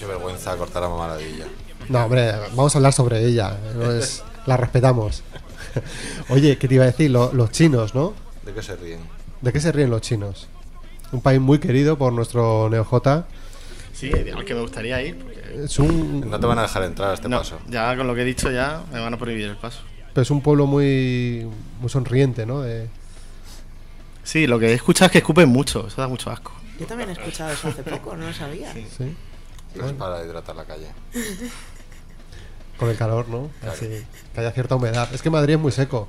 Qué vergüenza cortar a Mamaradilla. No, hombre, vamos a hablar sobre ella. no es- la respetamos. <laughs> Oye, ¿qué te iba a decir? Lo- los chinos, ¿no? ¿De qué se ríen? ¿De qué se ríen los chinos? Un país muy querido por nuestro NeoJ. Sí, al que me gustaría ir. porque- Es un, No te van a dejar entrar a este No, paso. ya con lo que he dicho ya me van a prohibir el paso. es un pueblo muy, muy sonriente, ¿no? De- Sí, lo que he escuchado es que escupen mucho, eso da mucho asco. Yo también he escuchado eso hace poco, no lo sabía. sí. Es para hidratar la calle. <laughs> Con el calor, ¿no? Así, que haya cierta humedad. Es que Madrid es muy seco.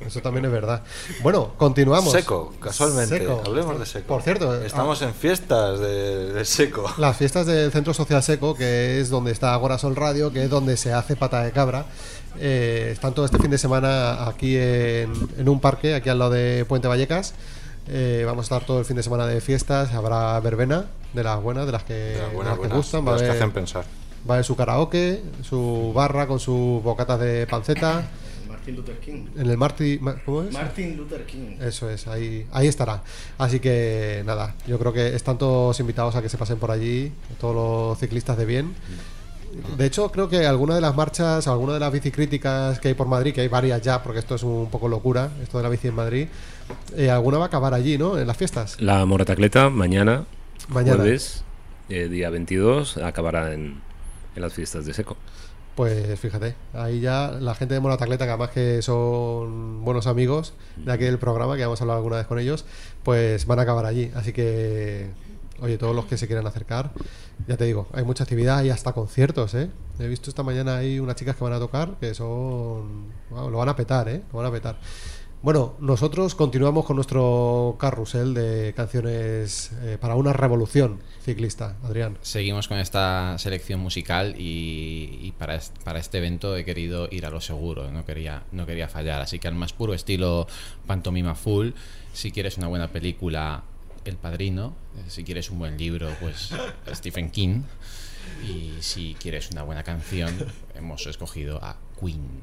Eso también es verdad. Bueno, continuamos. Seco, casualmente. Seco. Hablemos de seco. Por cierto, Estamos en fiestas de, de seco. Las fiestas del Centro Social Seco, que es donde está Agora Sol Radio, que es donde se hace pata de cabra, eh, están todo este fin de semana aquí en, en un parque, aquí al lado de Puente Vallecas. Eh, vamos a estar todo el fin de semana de fiestas, habrá verbena, de las buenas, de las que, De las de las que buenas, gustan. de Va a, las que haber, hacen pensar. va a haber su karaoke, su barra con sus bocatas de panceta. Martin Luther King. En el Marti, Ma- ¿cómo es? Martin Luther King. Eso es, ahí, ahí estará. Así que nada, yo creo que están todos invitados a que se pasen por allí, todos los ciclistas de bien. De hecho, creo que alguna de las marchas, alguna de las bicicríticas que hay por Madrid, que hay varias ya, porque esto es un poco locura, esto de la bici en Madrid, eh, alguna va a acabar allí, ¿no? En las fiestas. La moratacleta mañana, Mañana. jueves, eh, día 22, acabará en, en las fiestas de Seco. Pues fíjate, ahí ya la gente de Monatacleta, que además que son buenos amigos de aquí del programa, que hemos hablado alguna vez con ellos, pues van a acabar allí. Así que, oye, todos los que se quieran acercar, ya te digo, hay mucha actividad y hasta conciertos, ¿eh? He visto esta mañana ahí unas chicas que van a tocar que son... wow, lo van a petar, ¿eh? Lo van a petar. Bueno, nosotros continuamos con nuestro carrusel de canciones eh, para una revolución ciclista, Adrián. Seguimos con esta selección musical y, y para, est- para este evento he querido ir a lo seguro, no quería, no quería fallar. Así que al más puro estilo pantomima full, si quieres una buena película, El Padrino, eh, si quieres un buen libro, pues <laughs> Stephen King, y si quieres una buena canción, hemos escogido a Queen.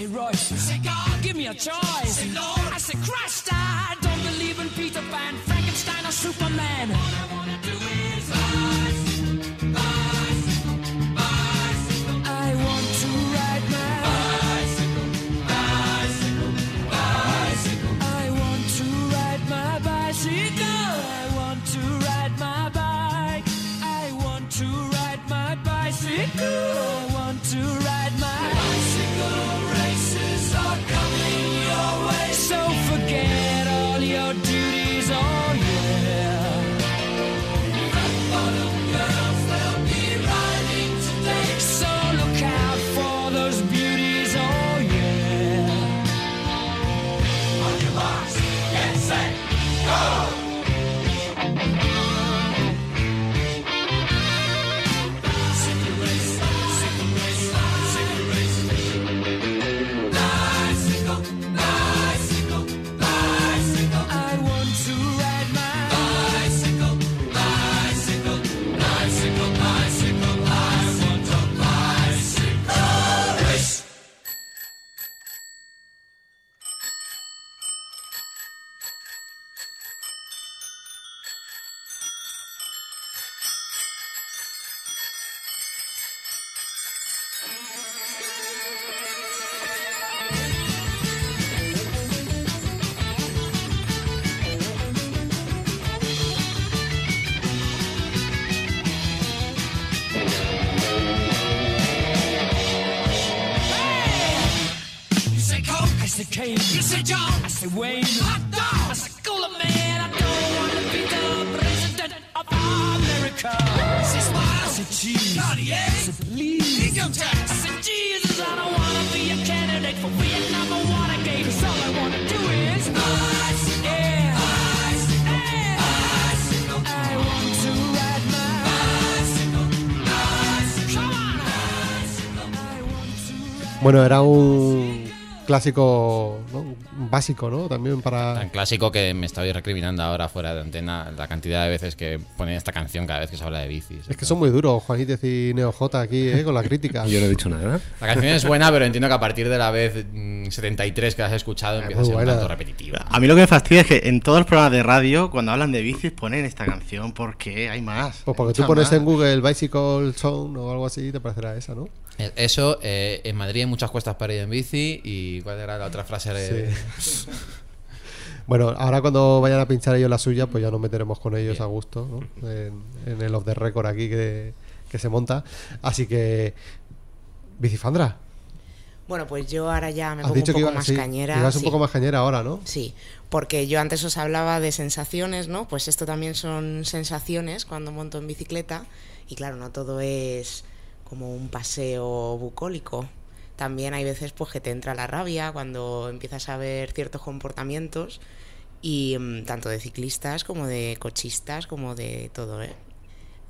say Royce. Say God, give me a choice. Say Lord, I say Christ. I don't believe in Peter Pan, Frankenstein, or Superman. Cheese. Cartier, I say Please. Income tax, I say Jesus. I don't want to be a candidate for Vietnam or Watergate. 'cause all I want to do is bicycle, yeah. bicycle, yeah. bicycle. I want to ride my bicycle, bicycle. Come on, bicycle. I want to ride. Bueno, era un clásico, Un básico, ¿no? También para... Tan clásico que me estoy recriminando ahora fuera de antena la cantidad de veces que ponen esta canción cada vez que se habla de bicis. Es que son muy duros, Juanítez y Neo J aquí, ¿eh? Con la crítica. <laughs> Yo no he dicho nada. La canción es buena, pero entiendo que a partir de la vez mm, 73 que la has escuchado empieza a ser un buena. tanto repetitiva. A mí lo que me fastidia es que en todos los programas de radio, cuando hablan de bicis, ponen esta canción porque hay más. Pues porque tú pones más. en Google Bicycle Sound o algo así, te parecerá esa, ¿no? Eh, Eso, eh, en Madrid hay muchas cuestas para ir en bici. ¿Y cuál era la otra frase? de- <laughs> Bueno, ahora cuando vayan a pinchar ellos la suya, pues ya nos meteremos con ellos a gusto, ¿no? En, en el off the record aquí que, que se monta. Así que, Bicifandra, Bueno, pues yo ahora ya me pongo dicho un que poco iba- más sí, cañera. ibas un poco más cañera ahora, ¿no? Sí, porque yo antes os hablaba de sensaciones, ¿no? Pues esto también son sensaciones cuando monto en bicicleta. Y claro, no todo es como un paseo bucólico. También hay veces pues que te entra la rabia cuando empiezas a ver ciertos comportamientos y mm, tanto de ciclistas como de cochistas como de todo, ¿eh?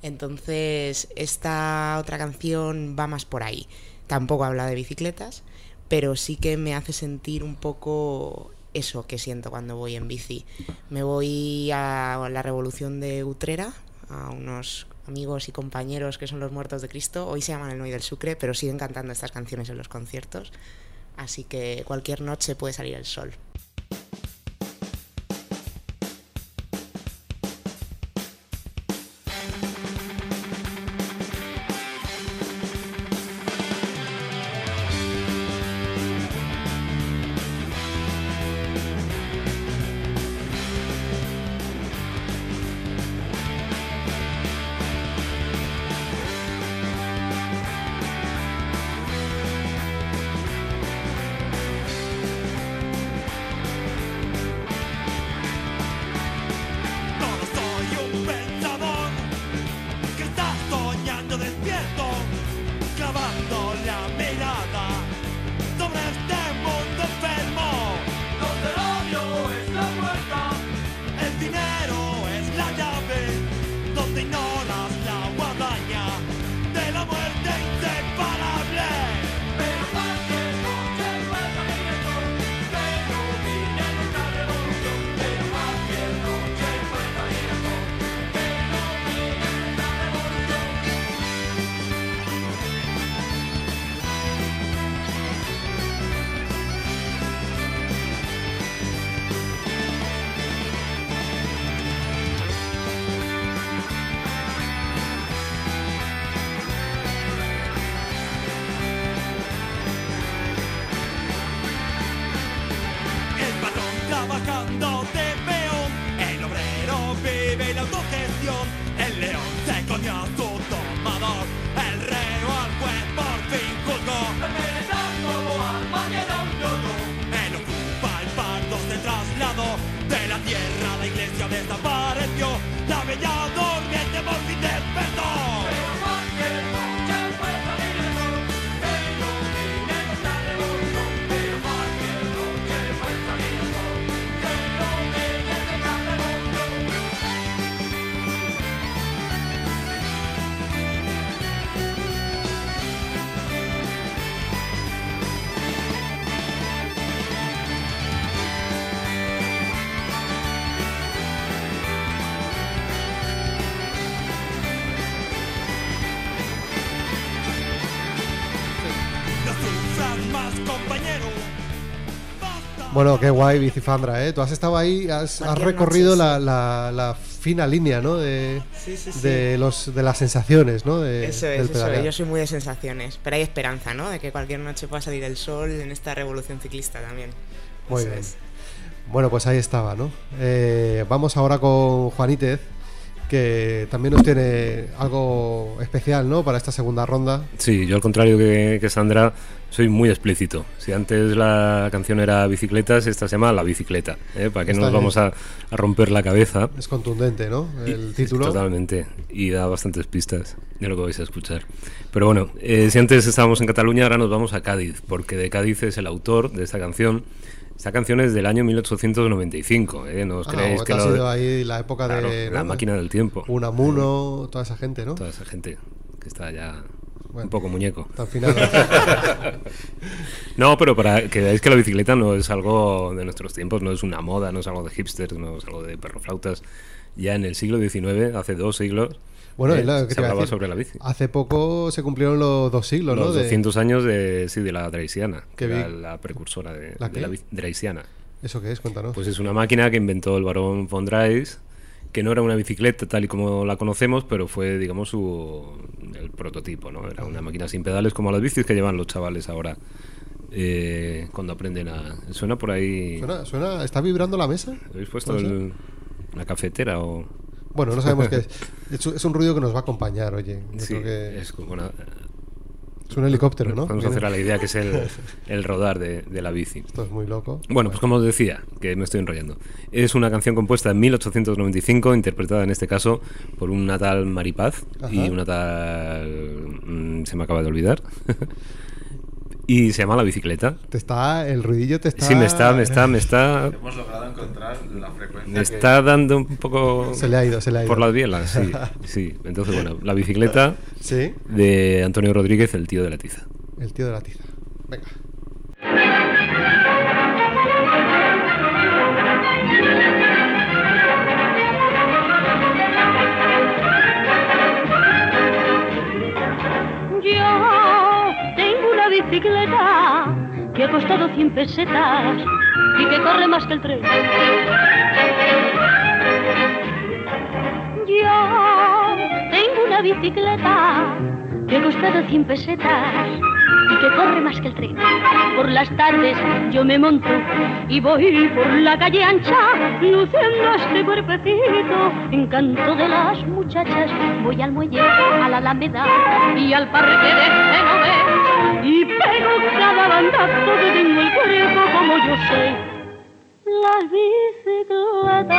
Entonces, esta otra canción va más por ahí. Tampoco habla de bicicletas, pero sí que me hace sentir un poco eso que siento cuando voy en bici. Me voy a la revolución de Utrera, a unos amigos y compañeros que son los muertos de Cristo. Hoy se llaman el Noy del Sucre, pero siguen cantando estas canciones en los conciertos. Así que cualquier noche puede salir el sol. Bueno, qué guay, Bicifandra, ¿eh? Tú has estado ahí, has, recorrido noche, la, la- la fina línea, ¿no? De, Sí, sí, sí. de, los, de las sensaciones, ¿no? De, Eso del es, eso es. Yo soy muy de sensaciones. Pero hay esperanza, ¿no? De que cualquier noche pueda salir el sol en esta revolución ciclista también. Muy Eso bien. es. Bueno, pues ahí estaba, ¿no? Eh, vamos ahora con Juanítez, que también nos tiene algo especial, ¿no? Para esta segunda ronda. Sí, yo al contrario que, que Sandra, soy muy explícito. Si antes la canción era bicicletas, esta se llama La Bicicleta. ¿eh? ¿Para qué Está nos bien. vamos a, a romper la cabeza? Es contundente, ¿no? El título. Totalmente. Y da bastantes pistas de lo que vais a escuchar. Pero bueno, eh, si antes estábamos en Cataluña, ahora nos vamos a Cádiz, porque de Cádiz es el autor de esta canción. Esta canción es del año 1895, ¿eh? No os Ah, creéis que ha sido ahí la época Claro, de... la máquina del tiempo. Unamuno, toda esa gente, ¿no? Toda esa gente que está ya Bueno, un poco muñeco. El final. <laughs> no, pero para que veáis que la bicicleta no es algo de nuestros tiempos, no es una moda, no es algo de hipsters, no es algo de perroflautas. Ya en el siglo XIX, hace dos siglos, Bueno, eh, es lo que te se a hablaba decir. sobre la bici. Hace poco se cumplieron los dos siglos, Los ¿no? De- 200 años de, sí, de la Draisiana, Qué que era la precursora de ¿La de la Draisiana. ¿Eso qué es? Cuéntanos. Pues es una máquina que inventó el varón von Drais, que no era una bicicleta tal y como la conocemos, pero fue, digamos, su, el prototipo, ¿no? Era una máquina sin pedales como las bicis que llevan los chavales ahora eh, cuando aprenden a... ¿Suena por ahí? ¿Suena, suena, ¿Está vibrando la mesa? ¿Habéis puesto el- la cafetera o...? Bueno, no sabemos <laughs> qué es. es. un- es un ruido que nos va a acompañar, oye. Yo Sí, creo que es como una... es un helicóptero, ¿no? Podemos hacer a la idea que es el, <laughs> el rodar de, de la bici. Esto es muy loco. Bueno, pues como os decía, que me estoy enrollando. Es una canción compuesta en 1895, interpretada en este caso por una tal Maripaz y una tal... mm, se me acaba de olvidar. <laughs> y se llama La Bicicleta. Te está, el ruidillo te está... Sí, me está, me está, me está... Hemos logrado encontrar la frecuencia. Me que- está dando un poco... Se le ha ido, se le ha ido. Por las bielas, sí. <laughs> sí. Entonces, bueno, La Bicicleta Sí, de Antonio Rodríguez, el tío de la tiza. el tío de la tiza. Venga. 100 pesetas y que corre más que el tren. Yo tengo una bicicleta que ha costado 100 pesetas y que corre más que el tren. Por las tardes yo me monto y voy por la calle ancha luciendo este cuerpecito. Encanto de las muchachas, voy al muelle, a la alameda y al parque de Genovés y pego cada bandazo que tengo el cuerpo como yo sé. Las bicicletas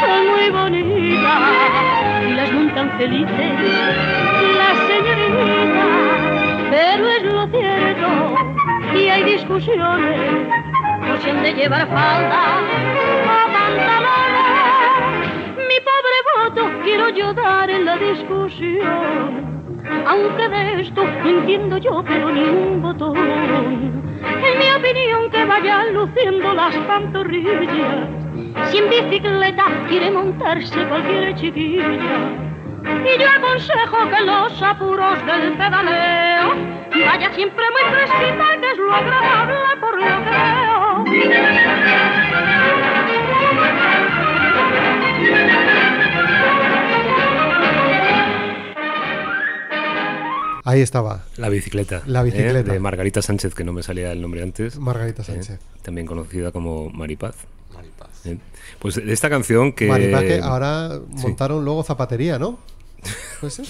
son muy bonitas y las montan felices las señoritas, pero es lo cierto y hay discusiones, no se han de llevar falda o pantalones. Mi pobre voto quiero yo dar en la discusión. Aunque de esto entiendo yo, pero ni un botón. En mi opinión, que vayan luciendo las pantorrillas. Si en bicicleta quiere montarse cualquier chiquilla. Y yo aconsejo que los apuros del pedaleo vaya siempre muy fresquita, que es lo agradable por lo que veo. Ahí estaba. La bicicleta. La bicicleta. ¿eh? De Margarita Sánchez, que no me salía el nombre antes. Margarita ¿eh? Sánchez. También conocida como Maripaz. Maripaz. ¿eh? Pues de esta canción que... Maripaz que ahora Sí. montaron luego zapatería, ¿no? <laughs> ¿Puede ser?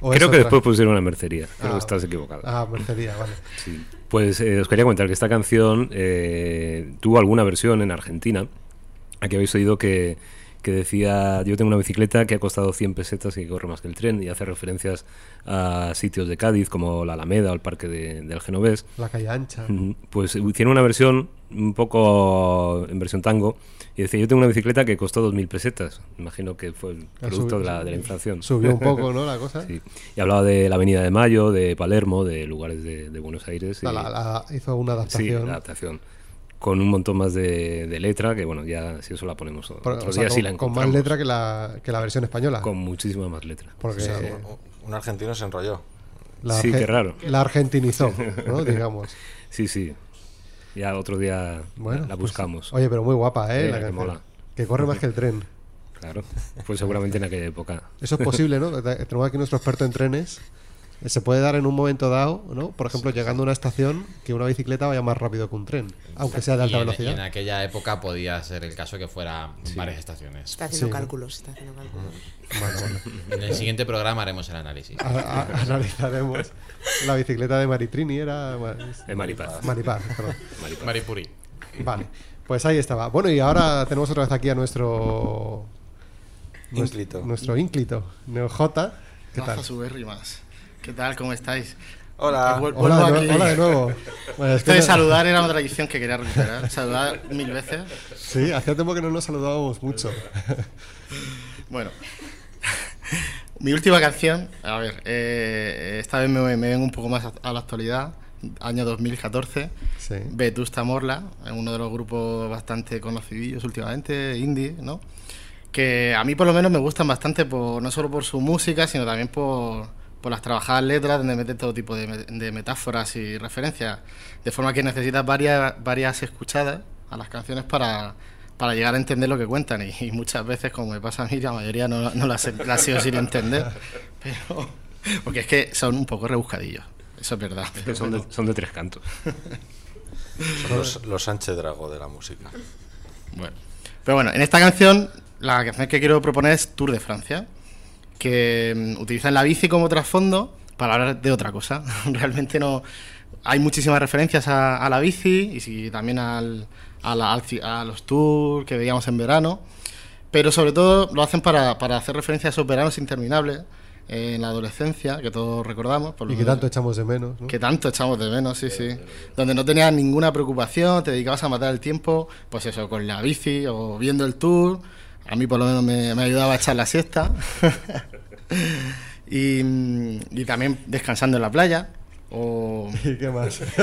¿O es Creo que otra? después pusieron una mercería. Creo Ah, que estás equivocado. Ah, mercería, vale. Sí. Pues eh, os quería comentar que esta canción eh, tuvo alguna versión en Argentina. Aquí habéis oído que, que decía, yo tengo una bicicleta que ha costado 100 pesetas y que corre más que el tren, y hace referencias a sitios de Cádiz como la Alameda o el Parque de- del Genovés. La calle ancha. Pues hicieron una versión un poco en versión tango y decía, yo tengo una bicicleta que costó 2.000 pesetas. Imagino que fue el Ah, producto de la, de la inflación. subió un poco, ¿no? <laughs> La cosa. Sí. Y hablaba de la Avenida de Mayo, de Palermo, de lugares de, de Buenos Aires. y- La- la- la- hizo una Sí, adaptación. la adaptación. Con un montón más de, de letra, que bueno, ya si eso la ponemos otro Pero, o sea, día, con, sí la con más letra que la, que la versión española. Con muchísima más letra. Porque O sea, un argentino se enrolló. la Sí, arge- qué raro. La argentinizó, <laughs> ¿no? Digamos. Sí, sí. Ya otro día Bueno, la pues, buscamos. oye, pero muy guapa, ¿eh? Eh, la que canción. mola. Que corre más que el tren. Claro. Pues seguramente en aquella época. Eso es posible, ¿no? <laughs> Tenemos aquí nuestro experto en trenes. Se puede dar en un momento dado, ¿no? Por ejemplo, llegando a una estación, que una bicicleta vaya más rápido que un tren, aunque sea de alta y en, velocidad. y en aquella época podía ser el caso que fuera varias estaciones. Está haciendo Sí. cálculos, está haciendo cálculos. Bueno, bueno. En el siguiente programa haremos el análisis. A- a- analizaremos. La bicicleta de Maritrini era. De Maripaz. Maripaz, perdón. Maripuri. Vale, pues ahí estaba. Bueno, y ahora tenemos otra vez aquí a nuestro. nues- Ínclito. Nuestro ínclito, Neoj. ¿Qué tal? más. ¿Qué tal? ¿Cómo estáis? Hola. Eh, Hola, de, aquí. nue- hola de nuevo. Bueno, es que Esto de me- saludar era una tradición que quería recuperar. Saludar mil veces. Sí, hacía tiempo que no nos saludábamos mucho. Bueno, mi última canción, a ver, eh, esta vez me, me vengo un poco más a, a la actualidad, año 2014, Sí. Vetusta Morla, uno de los grupos bastante conocidos últimamente, indie, ¿no? Que a mí por lo menos me gustan bastante, por, no solo por su música, sino también por, por las trabajadas letras, donde mete todo tipo de, de metáforas y referencias, de forma que necesitas varias, varias escuchadas a las canciones para, para llegar a entender lo que cuentan. Y, y muchas veces, como me pasa a mí, la mayoría no, no las, he- las sigo sin entender. Pero, porque es que son un poco rebuscadillos, eso es verdad. Que son, de, son de tres cantos. Son los, los Sánchez Drago de la música. Bueno. Pero bueno, en esta canción, la canción que quiero proponer es Tour de Francia, que mm, utilizan la bici como trasfondo para hablar de otra cosa. <laughs> Realmente no. Hay muchísimas referencias a, a la bici y sí, también al, a, la- a los tours que veíamos en verano, pero sobre todo lo hacen para, para hacer referencia a esos veranos interminables eh, en la adolescencia, que todos recordamos. por lo Y que menos- tanto echamos de menos. ¿no? que tanto echamos de menos, sí, sí. Donde no tenías ninguna preocupación, te dedicabas a matar el tiempo, pues eso, con la bici o viendo el tour. A mí por lo menos me, me ayudaba a echar la siesta. <laughs> y, y también descansando en la playa. O... ¿Y qué más? <laughs>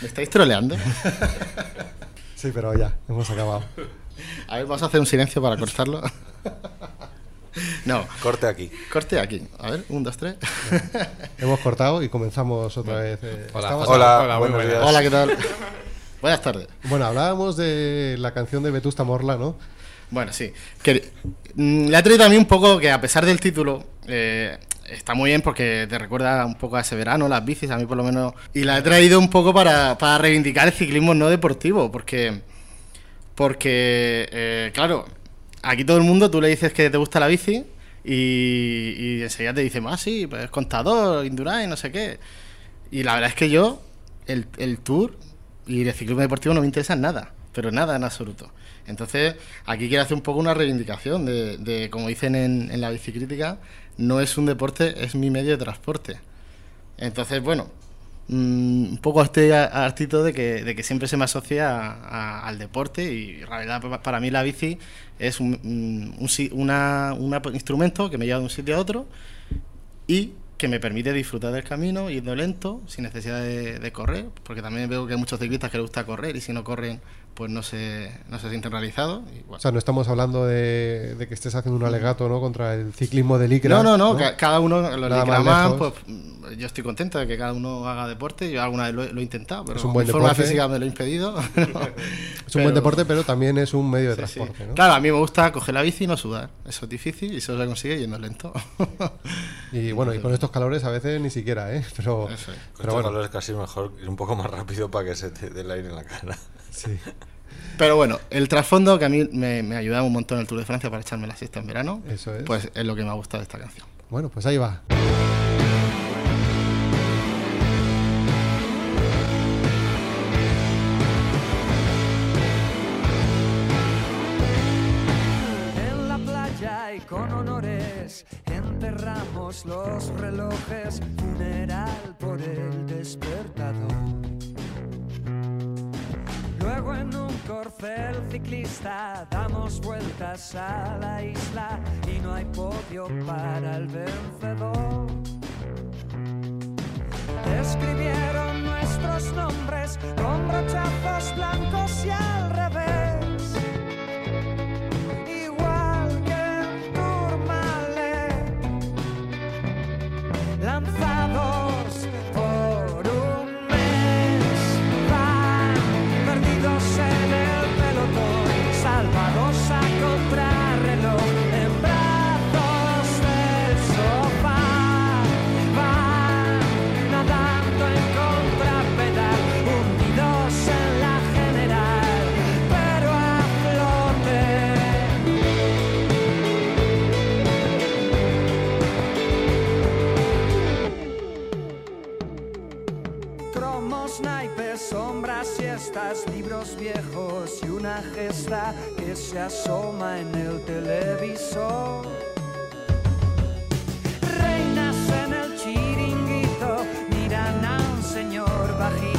¿Me estáis troleando? Sí, pero ya, hemos acabado. A ver, vamos a hacer un silencio para cortarlo. <laughs> No, Corte aquí. corte aquí. A ver, un, dos, tres. Hemos cortado y comenzamos otra vez. eh, Hola. Hola, Hola, muy buenos días. Hola, ¿qué tal? Buenas tardes. Bueno, hablábamos de la canción de Vetusta Morla, ¿no? Bueno, sí. Que, mm, le ha traído a mí un poco que a pesar del título, eh, está muy bien porque te recuerda un poco a ese verano, las bicis, a mí por lo menos. Y la he traído un poco para, para reivindicar el ciclismo no deportivo, porque, porque eh, claro, aquí todo el mundo, tú le dices que te gusta la bici y, y enseguida te dicen, ah, sí, pues contador, Indurain, no sé qué. Y la verdad es que yo, el, el tour y el ciclismo deportivo no me interesan nada, pero nada en absoluto. Entonces, aquí quiero hacer un poco una reivindicación de, como dicen en, en la bicicrítica, no es un deporte, es mi medio de transporte. Entonces, bueno, mm, un poco estoy a- hartito de que, de que siempre se me asocia al deporte y verdad pa- para mí la bici es un, un- un instrumento que me lleva de un sitio a otro y que me permite disfrutar del camino, yendo lento, sin necesidad de, de correr, porque también veo que hay muchos ciclistas que les gusta correr y si no corren, pues no se, no se sienten realizados. Y, bueno. O sea, no estamos hablando de, de que estés haciendo un alegato ¿no? contra el ciclismo de licra. No, no, no, ca- cada uno, los lejos. pues mm, yo estoy contento de que cada uno haga deporte. Yo alguna vez lo, he- lo he intentado, pero Es un buen mi forma deporte. física me lo ha impedido. <laughs> Es un buen deporte, pero también es un medio de transporte. ¿no? Claro, a mí me gusta coger la bici y no sudar. Eso es difícil y eso se consigue yendo lento. <laughs> Y bueno, y con estos calores a veces ni siquiera, ¿eh? Pero, Con pero estos bueno. calores casi mejor ir un poco más rápido para que se te dé el aire en la cara. Sí. <laughs> Pero bueno, el trasfondo que a mí me, me ayudaba un montón en el Tour de Francia para echarme la siesta en verano, Eso es. pues es lo que me ha gustado de esta canción. Bueno, pues ahí va. En la playa y con honores enterramos los relojes, funeral por el despertador. Un corcel ciclista damos vueltas a la isla y no hay podio para el vencedor. Escribieron nuestros nombres con brochazos blancos y al revés. Libros viejos y una gesta que se asoma en el televisor. Reinas en el chiringuito miran a un señor bajito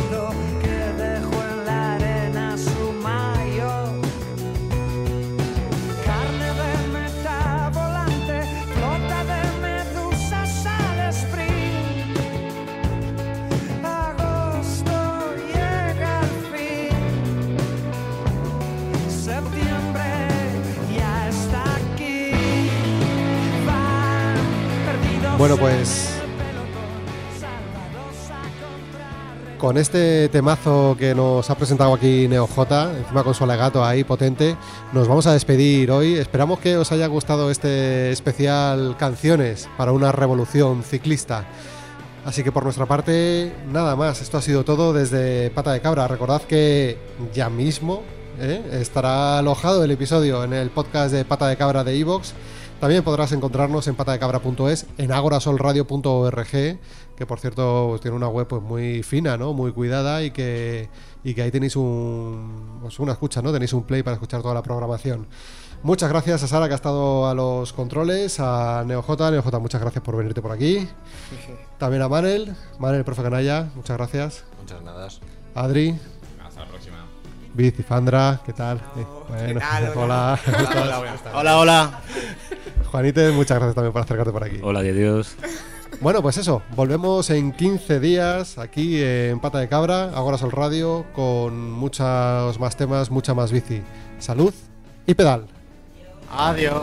Bueno, pues con este temazo que nos ha presentado aquí Neo J, encima con su alegato ahí potente, nos vamos a despedir hoy. Esperamos que os haya gustado este especial Canciones para una revolución ciclista. Así que por nuestra parte, nada más. Esto ha sido todo desde Pata de Cabra. Recordad que ya mismo ¿eh? estará alojado el episodio en el podcast de Pata de Cabra de Evox. También podrás encontrarnos en patadecabra.es, en agorasolradio.org, que por cierto pues, tiene una web pues, muy fina, ¿no? muy cuidada y que, y que ahí tenéis un, pues, una escucha, ¿no? tenéis un play para escuchar toda la programación. Muchas gracias a Sara que ha estado a los controles, a NeoJ, NeoJ, muchas gracias por venirte por aquí. <laughs> También a Manel, Manel, profe Canalla, muchas gracias. Muchas nadas. Adri, Hasta la próxima. Biz y Fandra, ¿qué tal? Eh, bueno, tal? <laughs> hola. Hola, hola, buenas tardes. Hola, hola. Juanite, muchas gracias también por acercarte por aquí. Hola, de Dios. Bueno, pues eso, volvemos en 15 días aquí en Pata de Cabra, Agora Sol Radio, con muchos más temas, mucha más bici. Salud y pedal. Adiós.